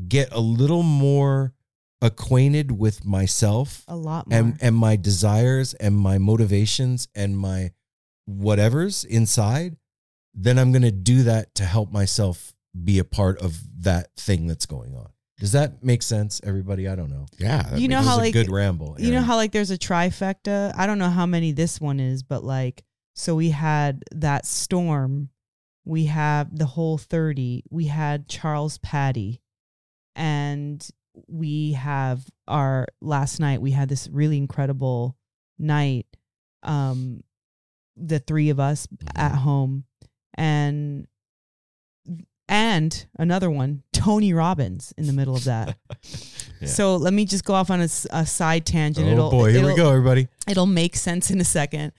get a little more acquainted with myself a lot more. and, and my desires and my motivations and my whatever's inside, then I'm going to do that to help myself be a part of that thing that's going on. Does that make sense, everybody? I don't know. yeah that You know It was how, a like, good ramble. you know how like there's a trifecta. I don't know how many this one is, but like so we had that storm, we have the whole thirty, we had Charles Patty, and we have our last night. We had this really incredible night. Um, the three of us at home, and and another one Tony Robbins in the middle of that. Yeah. So let me just go off on a side tangent. Oh it'll, boy, here we it'll- go, everybody. It'll make sense in a second.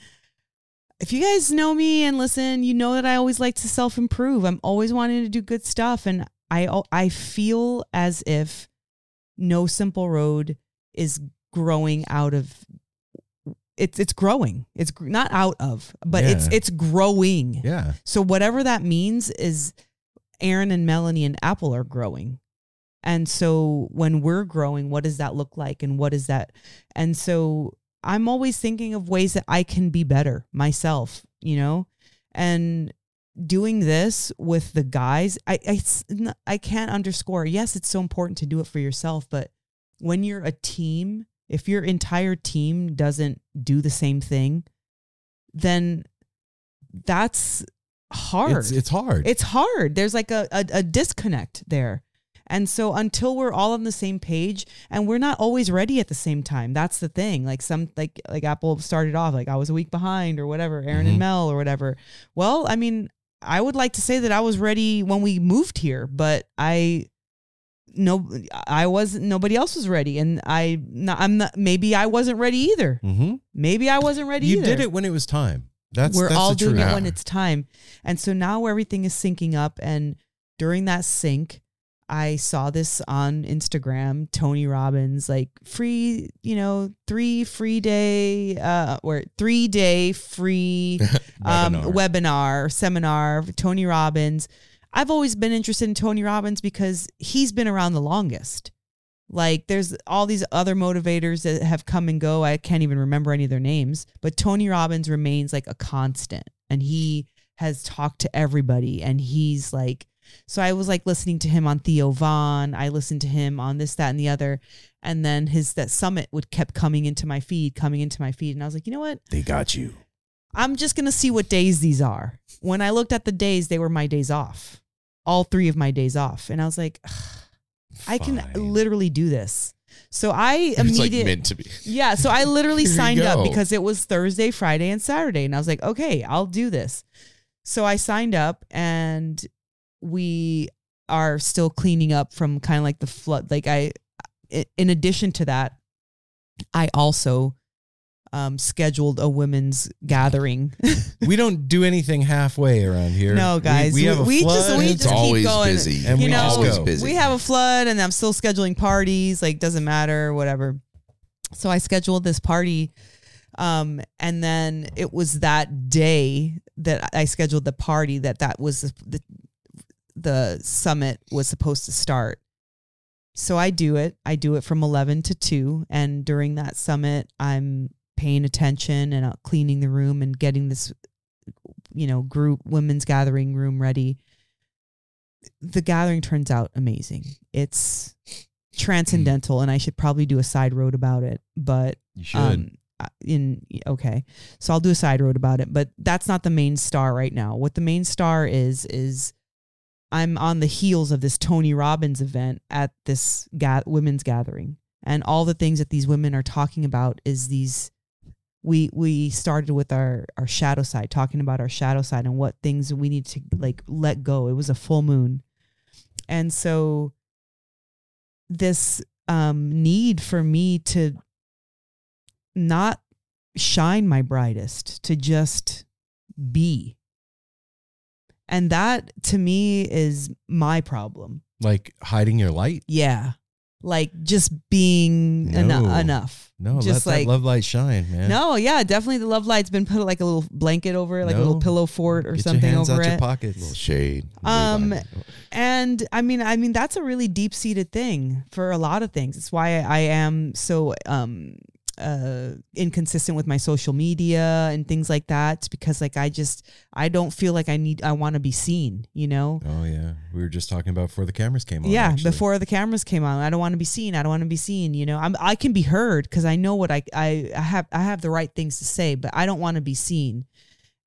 If you guys know me and listen, you know that I always like to self improve. I'm always wanting to do good stuff, and I I feel as if No Simple Road is growing out of. It's it's growing. It's gr- not out of, but it's it's growing. Yeah. So whatever that means is Aaron and Melanie and Apple are growing. And so when we're growing, what does that look like and what is that? And so I'm always thinking of ways that I can be better myself, you know? And doing this with the guys, I I, I can't underscore. Yes, it's so important to do it for yourself, but when you're a team, if your entire team doesn't do the same thing, then that's hard. It's it's hard. It's hard. There's like a, a, a disconnect there. And so until we're all on the same page and we're not always ready at the same time. That's the thing. Like some like like Apple started off like I was a week behind or whatever, Aaron Mhm. and Mel or whatever. Well, I mean, I would like to say that I was ready when we moved here, but I no I wasn't nobody else was ready and I not, I'm not maybe I wasn't ready either. mm-hmm. Maybe I wasn't ready You either did it when it was time. That's we're that's all the doing truth. it when it's time. And so now everything is syncing up. And during that sync, I saw this on Instagram, Tony Robbins, like free, you know, three free day, uh, or three day free um, Webinar. webinar, seminar, Tony Robbins. I've always been interested in Tony Robbins because he's been around the longest. Like there's all these other motivators that have come and go. I can't even remember any of their names, but Tony Robbins remains like a constant and he has talked to everybody and he's like so I was like listening to him on Theo Von. I listened to him on this, that, and the other. And then his that summit would kept coming into my feed, coming into my feed. And I was like, you know what? They got you. I'm just gonna see what days these are. When I looked at the days, they were my days off. All three of my days off. And I was like, I can literally do this. So I It's like immediately meant to be. yeah, so I literally signed up because it was Thursday, Friday, and Saturday. And I was like, okay, I'll do this. So I signed up and we are still cleaning up from kind of like the flood. Like i- in addition to that, I also um, scheduled a women's gathering. We don't do anything halfway around here. No, guys, We, we- have a we just- flood. we It's just keep always going. busy. And we We're just always go. busy. We have a flood and I'm still scheduling parties, like doesn't matter, whatever. So I scheduled this party. Um, and then it was that day that I scheduled the party that that was the, the summit was supposed to start. So I do it. I do it from 11 to 2. And during that summit, I'm paying attention and uh, cleaning the room and getting this, you know, group women's gathering room ready. The gathering turns out amazing. It's transcendental, and I should probably do a side road about it. But You should. um, in okay, so I'll do a side road about it, but that's not the main star right now. What the main star is is I'm on the heels of this Tony Robbins event at this ga- women's gathering, and all the things that these women are talking about is these. We we started with our our shadow side, talking about our shadow side and what things we need to like let go. It was a full moon, and so this um, need for me to not shine my brightest, to just be. And that to me is my problem. like hiding your light. Yeah. Like just being eno- No. enough. No, just let like that love light shine, man. no, yeah, definitely the love light's been put like a little blanket over it, like a little pillow fort or Get something your hands over out your it. pockets. little shade. Um, And I mean, I mean that's a really deep seated thing for a lot of things. It's why I am so um uh inconsistent with my social media and things like that because like I just I don't feel like I need I want to be seen, you know? Oh yeah, we were just talking about before the cameras came on. yeah, actually. before the cameras came on, I don't want to be seen. I don't want to be seen. You know, I'm I can be heard because I know what I, I I have I have the right things to say, but I don't want to be seen.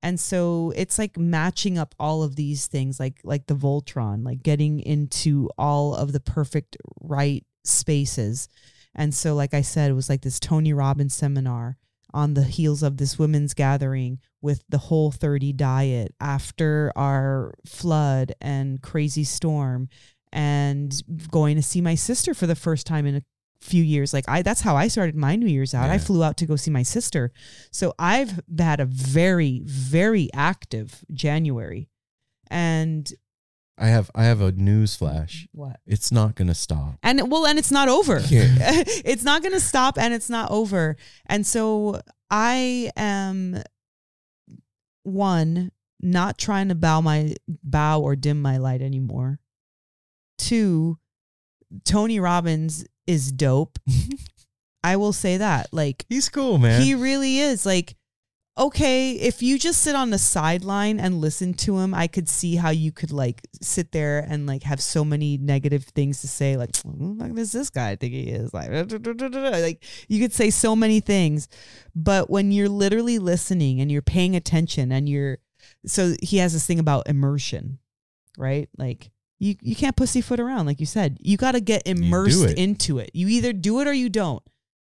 And so it's like matching up all of these things, like like the Voltron, like getting into all of the perfect right spaces. And so, like I said, it was like this Tony Robbins seminar on the heels of this women's gathering with the whole 30 diet after our flood and crazy storm and going to see my sister for the first time in a few years. Like I that's how I started my New Year's out. I flew out to go see my sister. So I've had a very very active January. And I have I have a news flash. what? It's not gonna stop. And well, and it's not over. Yeah. it's not going to stop and it's not over. And so I am one not trying to bow my bow or dim my light anymore. Two, Tony Robbins is dope. I will say that. Like He's cool, man. he really is. Like okay, if you just sit on the sideline and listen to him, I could see how you could like sit there and like have so many negative things to say, like, "Who the fuck does this guy I think he is? Like, like you could say so many things. But when you're literally listening and you're paying attention and you're so he has this thing about immersion, right? Like you you can't pussyfoot around, like you said. You gotta get immersed it. into it. You either do it or you don't.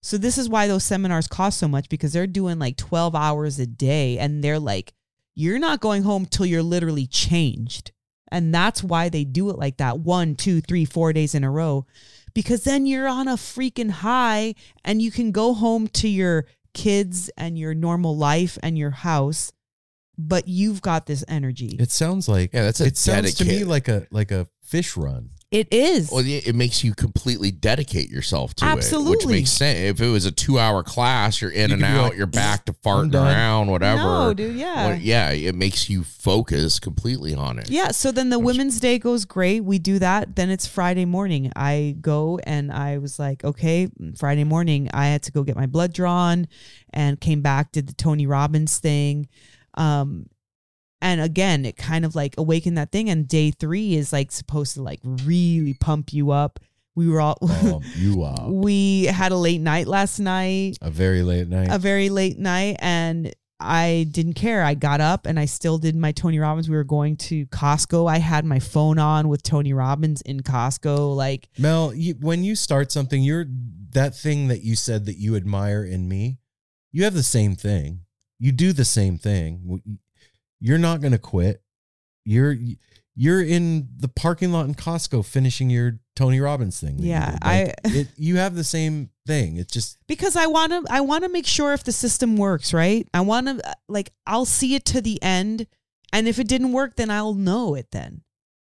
So this is why those seminars cost so much because they're doing like 12 hours a day and they're like you're not going home till you're literally changed. And that's why they do it like that one, two, three, four days in a row. Because then you're on a freaking high and you can go home to your kids and your normal life and your house, but you've got this energy. it sounds like Yeah, that's a it sounds to me like a like a Phish run. It is. Well, it makes you completely dedicate yourself to it, which Absolutely. makes sense. If it was a two-hour class, you're in You and out, like, you're back to farting around, whatever. No, dude, yeah. Well, yeah, it makes you focus completely on it. Yeah, so then the Women's Day goes great. We do that. Then it's Friday morning. I go and I was like, okay, Friday morning, I had to go get my blood drawn and came back, did the Tony Robbins thing. Um, and again, it kind of like awakened that thing. And day three is like supposed to like really pump you up. We were all, Um, you are we had a late night last night a very late night. a very late night and I didn't care. I got up and I still did my Tony Robbins. We were going to Costco. I had my phone on with Tony Robbins in Costco. Like, Mel, you, when you start something, you're that thing that you said that you admire in me. You have the same thing. You do the same thing. You're not going to quit. You're you're in the parking lot in Costco finishing your Tony Robbins thing. Yeah, did. I- it, you have the same thing. It's just because I want to, I want to make sure if the system works, right? I want to, uh, like, I'll see it to the end. And if it didn't work, then I'll know it then.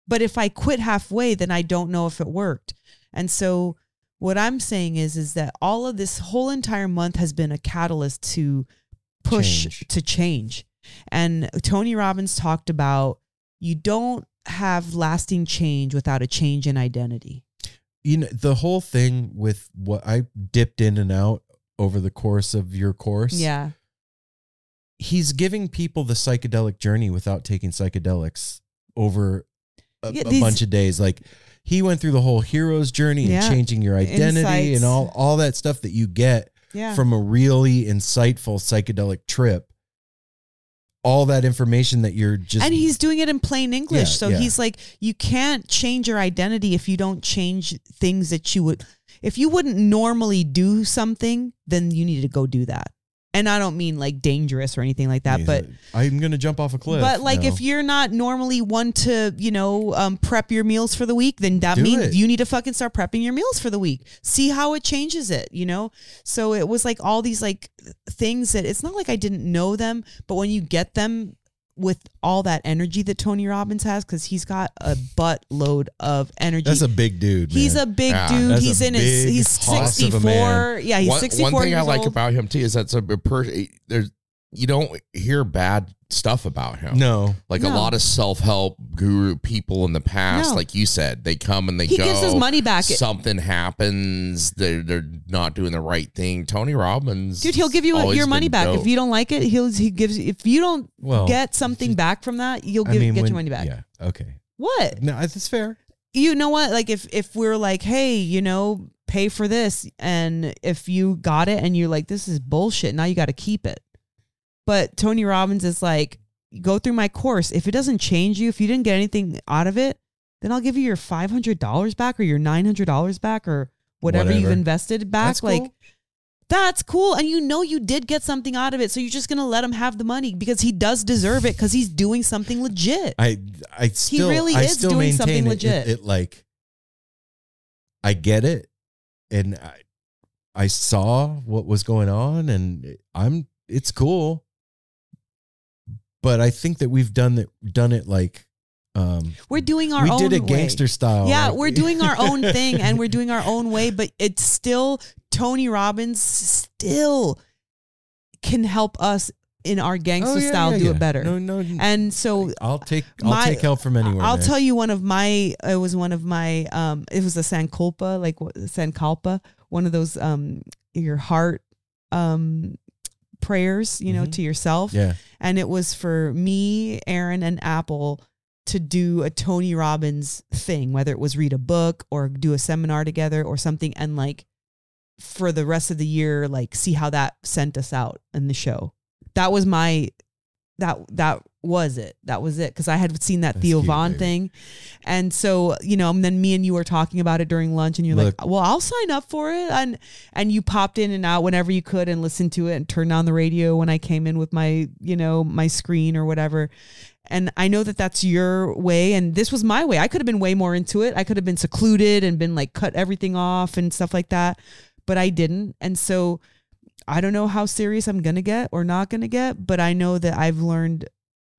But if I quit halfway, then I don't know if it worked. And so what I'm saying is, is that all of this whole entire month has been a catalyst to push Change. to change. And Tony Robbins talked about you don't have lasting change without a change in identity. you know the whole thing with what I dipped in and out over the course of your course. Yeah. he's giving people the psychedelic journey without taking psychedelics over a, Yeah, a bunch of days. Like he went through the whole hero's journey and changing your identity Insights. and all all that stuff that you get Yeah. from a really insightful psychedelic trip. All that information that you're just and he's doing it in plain English. Yeah, so yeah. he's like, you can't change your identity if you don't change things that you would. If you wouldn't normally do something, then you need to go do that. And I don't mean like dangerous or anything like that, but I'm gonna jump off a cliff. but like No. if you're not normally one to you know um, prep your meals for the week, then that Do means it. you need to fucking start prepping your meals for the week. See how it changes it, you know. So it was like all these like things that it's not like I didn't know them, but when you get them with all that energy that Tony Robbins has, because he's got a buttload of energy. that's a big dude. He's a big Yeah. dude. He's a in his he's a 64. Yeah, he's one, 64 one thing I like old. about him too is that's a person. There's you don't hear bad stuff about him. no. Like a No. lot of self help guru people in the past, No. like you said, they come and they he go. gives his money back. Something happens. They're they're not doing the right thing. Tony Robbins, Dude, he'll give you always your money been back dope. if you don't like it. He'll he gives if you don't Well, get something back from that, you'll I give mean, get when- your money back. Yeah. Okay. What? No, that's fair. You know what? Like if if we're like, hey, you know, pay for this, and if you got it and you're like, this is bullshit, now you got to keep it. But Tony Robbins is like, go through my course. If it doesn't change you, if you didn't get anything out of it, then I'll give you your five hundred dollars back or your nine hundred dollars back or whatever, you've invested back. That's like cool. that's cool. And you know you did get something out of it. So you're just gonna let him have the money because he does deserve it because he's doing something legit. I I still he really I is doing something it- legit. It, it like I get it, and I I saw what was going on, and I'm it's cool. But I think that we've done it done it like um We're doing our we own did it way. gangster style. Yeah, like- we're doing our own thing and we're doing our own way, but it's still Tony Robbins still can help us in our gangster Oh, yeah, style yeah, do yeah. it better. No, no, And so I'll take I'll my- take help from anywhere. I'll man. tell you one of my it was one of my um it was a sankalpa like sankalpa one of those um your heart um prayers you know Mhm. to yourself. Yeah, and it was for me Aaron and Apple to do a Tony Robbins thing whether it was read a book or do a seminar together or something and like for the rest of the year like see how that sent us out in the show. That was my that that was it? That was it. Because i had seen that That's theo cute, vaughn baby. thing. And so you know and then me and you were talking about it during lunch and you're Look. like well i'll sign up for it. And and you popped in and out whenever you could and listened to it and turned on the radio when i came in with my you know my screen or whatever. And i know that that's your way and this was my way. I could have been way more into it. I could have been secluded and been like cut everything off and stuff like that but i didn't. And so I don't know how serious I'm going to get or not going to get, but I know that I've learned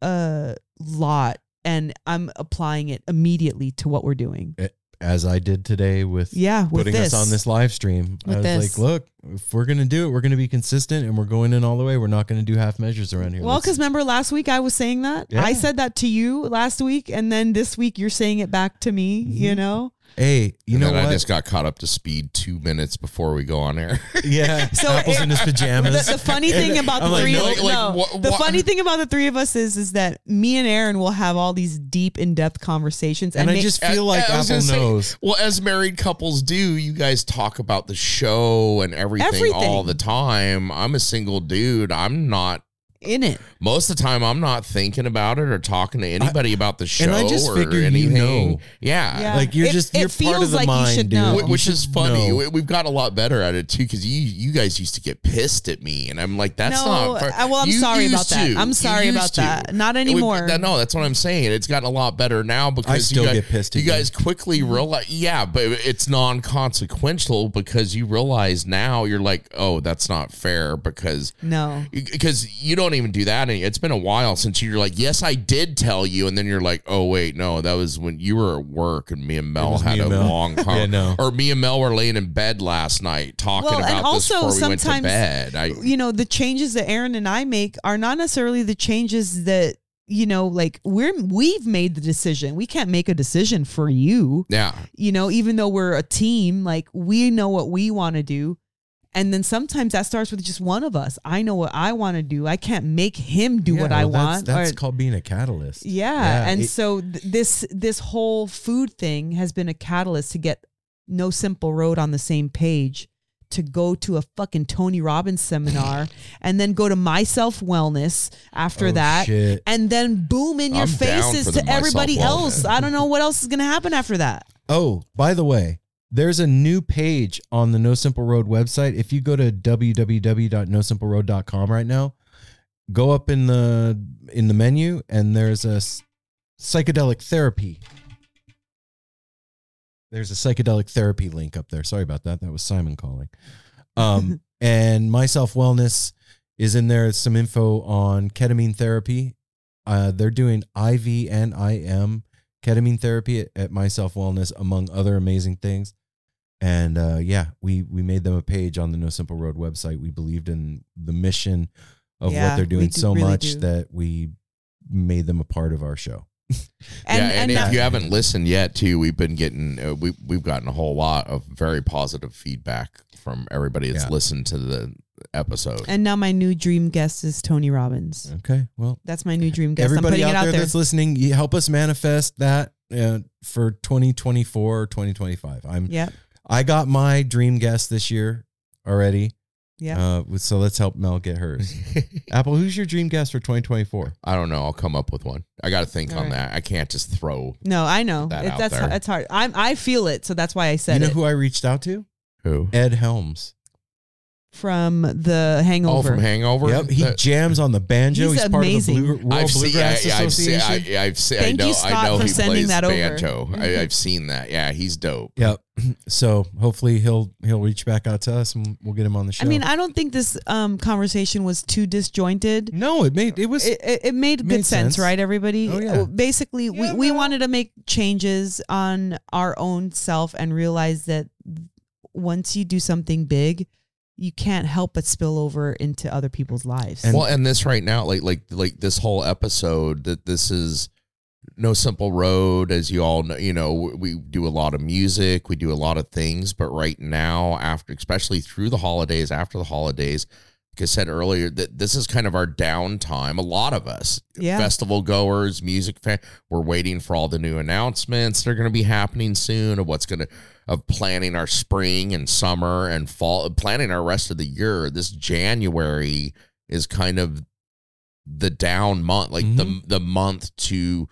a lot and I'm applying it immediately to what we're doing. as I did today with Yeah, with putting this. us on this live stream. I was this. like, look, if we're gonna do it, we're gonna be consistent and we're going in all the way. We're not gonna do half measures around here. Well, because remember last week I was saying that? Yeah. I said that to you last week, and then this week you're saying it back to me, you Mhm. know? Hey, you and know then what? I just got caught up to speed two minutes before we go on air. yeah, So apples it- in his pajamas. The, the funny thing about the I'm like, three no, of like, no, what- the what- funny thing about the three of us is is that me and Aaron will have all these deep, in depth conversations, and I ma- just feel like I Apple gonna say, knows. Well, as married couples do, you guys talk about the show and everything, Everything. all the time. I'm a single dude. I'm not. In it. Most of the time, I'm not thinking about it or talking to anybody about the show and I just or figure you anything. know. Yeah. Yeah. Like you're It- just you're part feels of the like you mind, should dude. know. Wh- Which You is funny. know. We- We've got a lot better at it too, because you you guys used to get pissed at me, and I'm like, that's no, not. fair. uh, well, I'm You sorry about used that. I'm sorry about to. that. Not And we- anymore. that- no, that's what I'm saying. It's gotten a lot better now because still you guys, get pissed at You you. guys quickly realize, yeah, but it's non-consequential because you realize now you're like, oh, that's not fair because no. because you don't even do that. any- It's been a while since you're like, yes, I did tell you, and then you're like, oh wait, no, that was when you were at work and me and Mel had a Mel. long Yeah, no. or me and Mel were laying in bed last night talking Well, and about this also before we went to sometimes, bed. I, you know, the changes that Aaron and I make are not necessarily the changes that you know, like we're we've made the decision. We can't make a decision for you. yeah, You know, even though we're a team, like we know what we want to do. And then sometimes that starts with just one of us. I know what I want to do. I can't make him do Yeah, what I that's- want. That's, or- called being a catalyst. Yeah, Yeah, and it- so th- this this whole food thing has been a catalyst to get No Simple Road on the same page, to go to a fucking Tony Robbins seminar, and then go to My Self Wellness after Oh, that, shit. and then boom in your I'm faces to everybody else. I don't know what else is gonna happen after that. Oh, by the way, there's a new page on the No Simple Road website. If you go to www.nosimpleroad.com right now, go up in the in the menu and there's a psychedelic therapy. There's a psychedelic therapy link up there. Sorry about that. That was Simon calling. Um, and my self wellness is in there. Some info on ketamine therapy. Uh, they're doing IV and IM ketamine therapy at, at My Self Wellness, among other amazing things. And uh, yeah, we we made them a page on the No Simple Road website. We believed in the mission of Yeah, what they're doing do- so really much do. that we made them a part of our show. And, yeah, and, now- if you haven't listened yet, too, we've been getting uh, we we've gotten a whole lot of very positive feedback from everybody that's Yeah. listened to the episode. and now my new dream guest is Tony Robbins. Okay, well, That's my new dream guest. I'm everybody putting out it out there, there. that's listening, you help us manifest that uh, for 2024 or 2025. I'm Yep. I got my dream guest this year already. Yeah. Uh, so let's help Mel get hers. Apple, who's your dream guest for 2024? I don't know. I'll come up with one. I got to think All on right. that. I can't just throw No, I know. that It- out that's there. that's hard. I'm I feel it, so that's why I said you know it. who I reached out to? who. Ed Helms. From the Oh, Hangover. from Hangover. Yep, he That- jams on the banjo. He's He's, part amazing. of the Blue, World I've seen, Bluegrass I, I've seen, Association. I, I've seen, Thank I know, you, Scott, I know for he sending plays that over. banjo. I, I've seen that. Yeah, he's dope. Yep. So hopefully he'll he'll reach back out to us and we'll get him on the show. I mean, I don't think this um, conversation was too disjointed. no, it made it was It, it, it made good Made sense, sense. right, everybody? Oh, yeah. Basically, we, we wanted to make changes on our own self and realize that once you do something big, you can't help but spill over into other people's lives. And- well, and this right now, like like like this whole episode, that this is no simple road, as you all know. You know, we do a lot of music, we do a lot of things, but right now, after especially through the holidays, after the holidays, like I said earlier, that this is kind of our downtime. A lot of us, Yeah. festival goers, music fan, we're waiting for all the new announcements that are going to be happening soon of what's going to of planning our spring and summer and fall, planning our rest of the year. This January is kind of the down month, like the the month to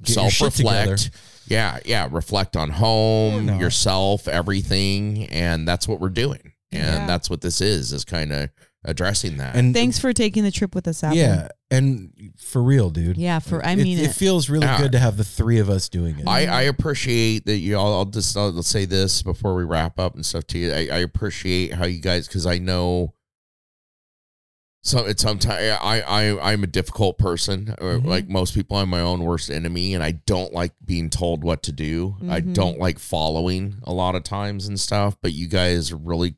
Mm-hmm. Get self reflect. Yeah, yeah, reflect on home, Or not. yourself, everything, and that's what we're doing. And Yeah. that's what this is is kind of addressing that. and Thanks for taking the trip with us, Apple. yeah, and for real, dude. Yeah, for I It- mean it, it. feels really Yeah. good to have the three of us doing it. I, I appreciate that you all. I'll just I'll say this before we wrap up and stuff to you. I, I appreciate how you guys because I know. So it's sometimes I I I'm a difficult person. or Mhm. Like most people, I'm my own worst enemy, and I don't like being told what to do. I Mhm. don't like following a lot of times and stuff. But you guys really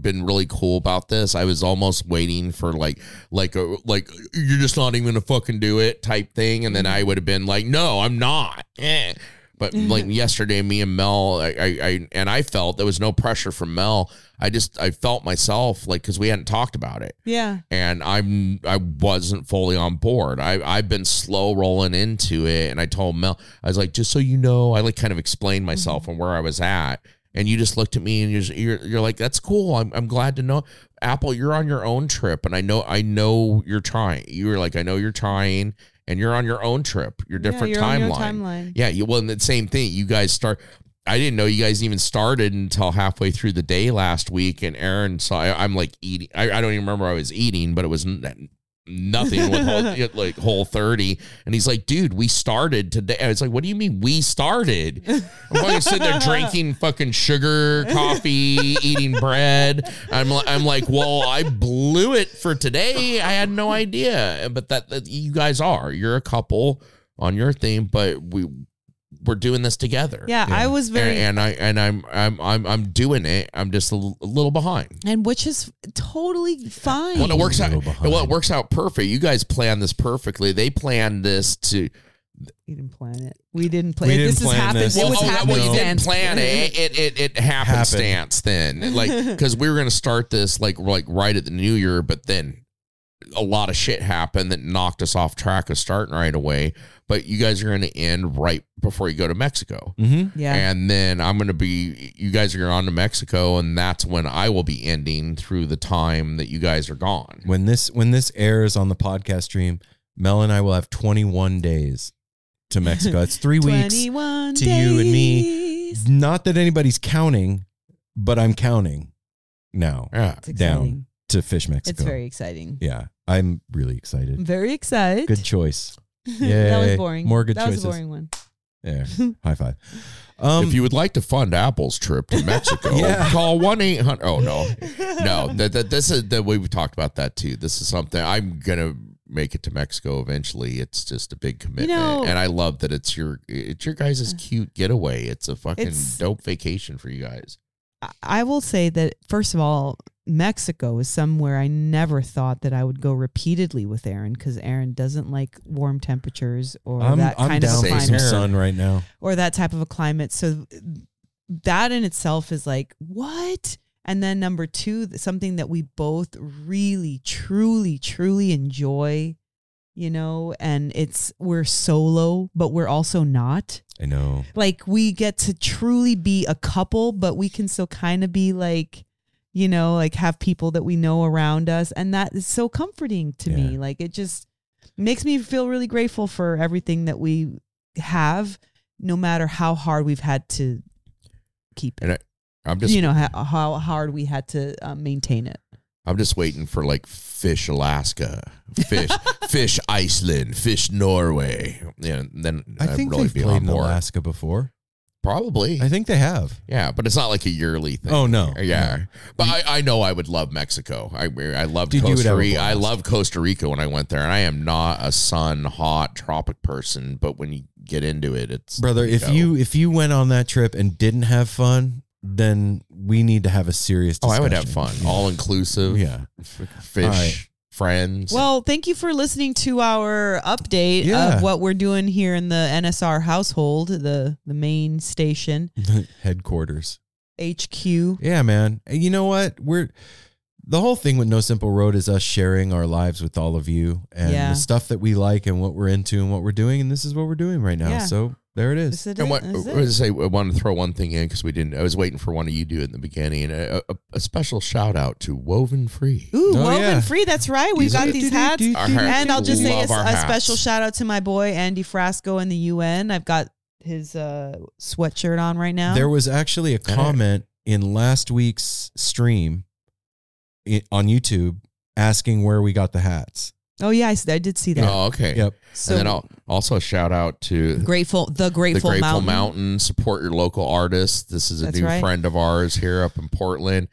been really cool about this. I was almost waiting for like like a like you're just not even gonna fucking do it type thing, and then I would have been like, no, I'm not. Eh. But like yesterday, me and Mel, I, I, I and I felt there was no pressure from Mel. I just I felt myself like because we hadn't talked about it yeah. and I'm I wasn't fully on board. I I've been slow rolling into it, and I told Mel I was like, just so you know, I like kind of explained myself and where I was at, and you just looked at me and you're you're, you're like, that's cool. I'm I'm glad to know, Apple, you're on your own trip, and I know I know you're trying. You were like, I know you're trying, and you're on your own trip, your different yeah, you're on your timeline. timeline. Yeah, you well, and the same thing. You guys start. I didn't know you guys even started until halfway through the day last week, and Aaron saw. I, I'm like eating. I, I don't even remember I was eating, but it was nothing with whole, like Whole30. And he's like, "Dude, we started today." I was like, "What do you mean we started?" I'm fucking sitting there drinking fucking sugar, coffee, eating bread. I'm li- I'm like, "Well, I blew it for today. I had no idea." But that, that you guys are. You're a couple on your theme, but we we're doing this together. Yeah, I was very and, and I and I'm I'm I'm I'm doing it. I'm just a, l- a little behind. and which is totally fine. Well, it works out. Well, it works out perfect. You guys planned this perfectly. They planned this to. we didn't plan it. We didn't plan. We it. didn't This has plan happened. this. It was oh, oh happening. well, you didn't plan it. It it, it happenstance then, like because we were gonna start this like like right at the new year, but then a lot of shit happened that knocked us off track of starting right away. But you guys are gonna end right before you go to Mexico. mm-hmm. Yeah. And then I'm going to be, you guys are on to Mexico, and that's when I will be ending through the time that you guys are gone. When this when this airs on the podcast stream, Mel and I will have 21 days to Mexico. It's three weeks. 21 to you and me. Not that anybody's counting, but I'm counting now Yeah. Down exciting. To Phish Mexico. It's very exciting. yeah. I'm really I'm excited. very excited. Good choice. that was boring. More good that choices. was a boring one. Yeah. High five. Um, if you would like to fund Apple's trip to Mexico, Yeah. call 1 800. Oh, no. No, that, that, this is that we've talked about that too. This is something I'm going to make it to Mexico eventually. It's just a big commitment. know- and I love that it's your, it's your guys' cute getaway. It's a fucking It's- dope vacation for you guys. I- I will say that first of all, Mexico is somewhere I never thought that I would go repeatedly with Aaron because Aaron doesn't like warm temperatures or I'm, that I'm kind of down a for some climate sun right now. or that type of a climate. So that in itself is like what? And then number two, something that we both really, truly, truly enjoy, you know, and it's we're solo, but we're also not I know. like we get to truly be a couple, but we can still kind of be like, you know, like have people that we know around us. And that is so comforting to me. Like it just makes me feel really grateful for everything that we have, no matter how hard we've had to keep it. And I, I'm just you know how, how hard we had to uh, maintain it. I'm just waiting for like Phish Alaska, Phish Phish Iceland, Phish Norway. Yeah, then I I'd think really they've be played in board. Alaska before. Probably. I think they have. yeah, but it's not like a yearly thing. Oh, no. Yeah, but I, I know I would love Mexico. I I love Dude, Costa Rica. I love Costa Rica when I went there, and I am not a sun hot tropic person. But when you get into it, it's Brother, if go. you if you went on that trip and didn't have fun, then we need to have a serious oh, I would have fun, Yeah. all inclusive. Yeah. Phish, right. Friends. Well, thank you for listening to our update Yeah. of what we're doing here in the NSR household, the the main station Headquarters. HQ. Yeah, man. And you know what? We're the whole thing with No Simple Road is us sharing our lives with all of you and Yeah. the stuff that we like and what we're into and what we're doing. And this is what we're doing right now. Yeah. So there it is. This is And it. what This is I it. was to say, I wanted to throw one thing in because we didn't. I was waiting for one of you to do it in the beginning. A, a, a special shout out to Woven Free. Ooh, Oh, woven yeah. free. That's right. We've got these hats. Hats. And I'll just say a, a special shout out to my boy Andy Frasco in the UN. I've got his uh, sweatshirt on right now. There was actually a comment in last week's stream on YouTube asking where we got the hats. Oh yeah, I, s- I did see that. Oh, okay. Yep. So and then I'll, also a shout out to grateful, the the Grateful, Grateful Mountain. Mountain. Support your local artists. This is a That's new right. friend of ours here up in Portland.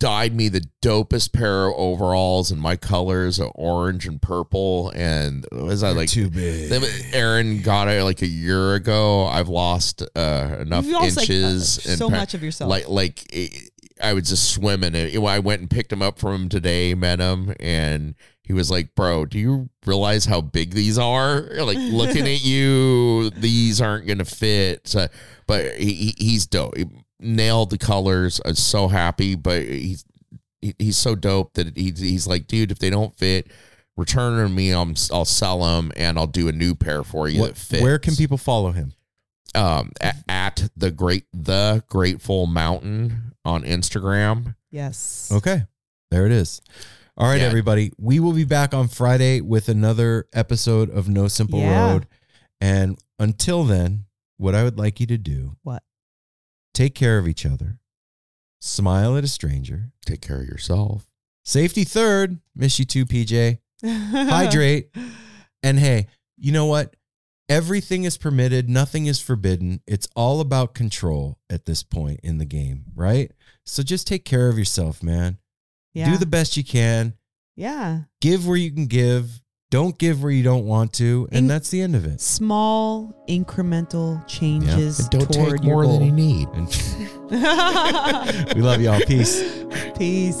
Dyed me the dopest pair of overalls in my colors of orange and purple. And was I like too big. Them- Aaron got it like a year ago. I've lost uh, enough You've lost, like, inches. uh, and so pa- much of yourself. Like, like it, I was just swimming. It. I went and picked him up from him today. Met him, and he was like, "Bro, do you realize how big these are? Like looking at you, these aren't gonna fit." So, but he, he- he's dope. He nailed the colors. I'm so happy. But he's he, he's so dope that he, he's like, dude, if they don't fit, return them to me. I'll, I'll sell them and I'll do a new pair for you What- that fits. where can people follow him? um at, at the great the Grateful Mountain on Instagram. yes. Okay. There it is. All right, Yeah. everybody. We will be back on Friday with another episode of No Simple Yeah. Road. And until then, what I would like you to do What? take care of each other, smile at a stranger, Take care of yourself. safety third, miss you too, PJ, hydrate. And hey, you know what? Everything is permitted, nothing is forbidden. It's all about control at this point in the game, right? So just take care of yourself, man. yeah. Do the best you can. yeah. Give where you can give. Don't give where you don't want to, and In- that's the end of it. Small incremental changes And don't toward take more your than you need. And we love y'all. Peace. Peace.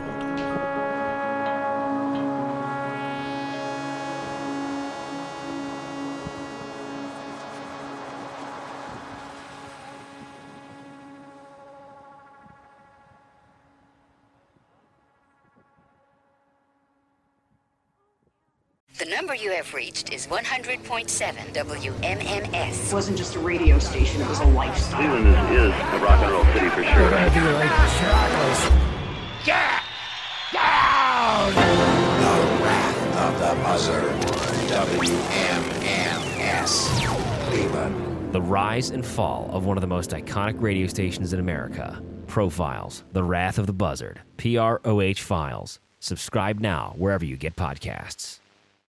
Have reached is 100.7 WMMS. It wasn't just a radio station, it was a lifestyle. Cleveland is, is a rock and roll city for sure. I do like Chicago's. Get down! The Wrath of the Buzzard. WMMS. Cleveland. The rise and fall of one of the most iconic radio stations in America. Profiles, The Wrath of the Buzzard, PROH Files. Subscribe now wherever you get podcasts.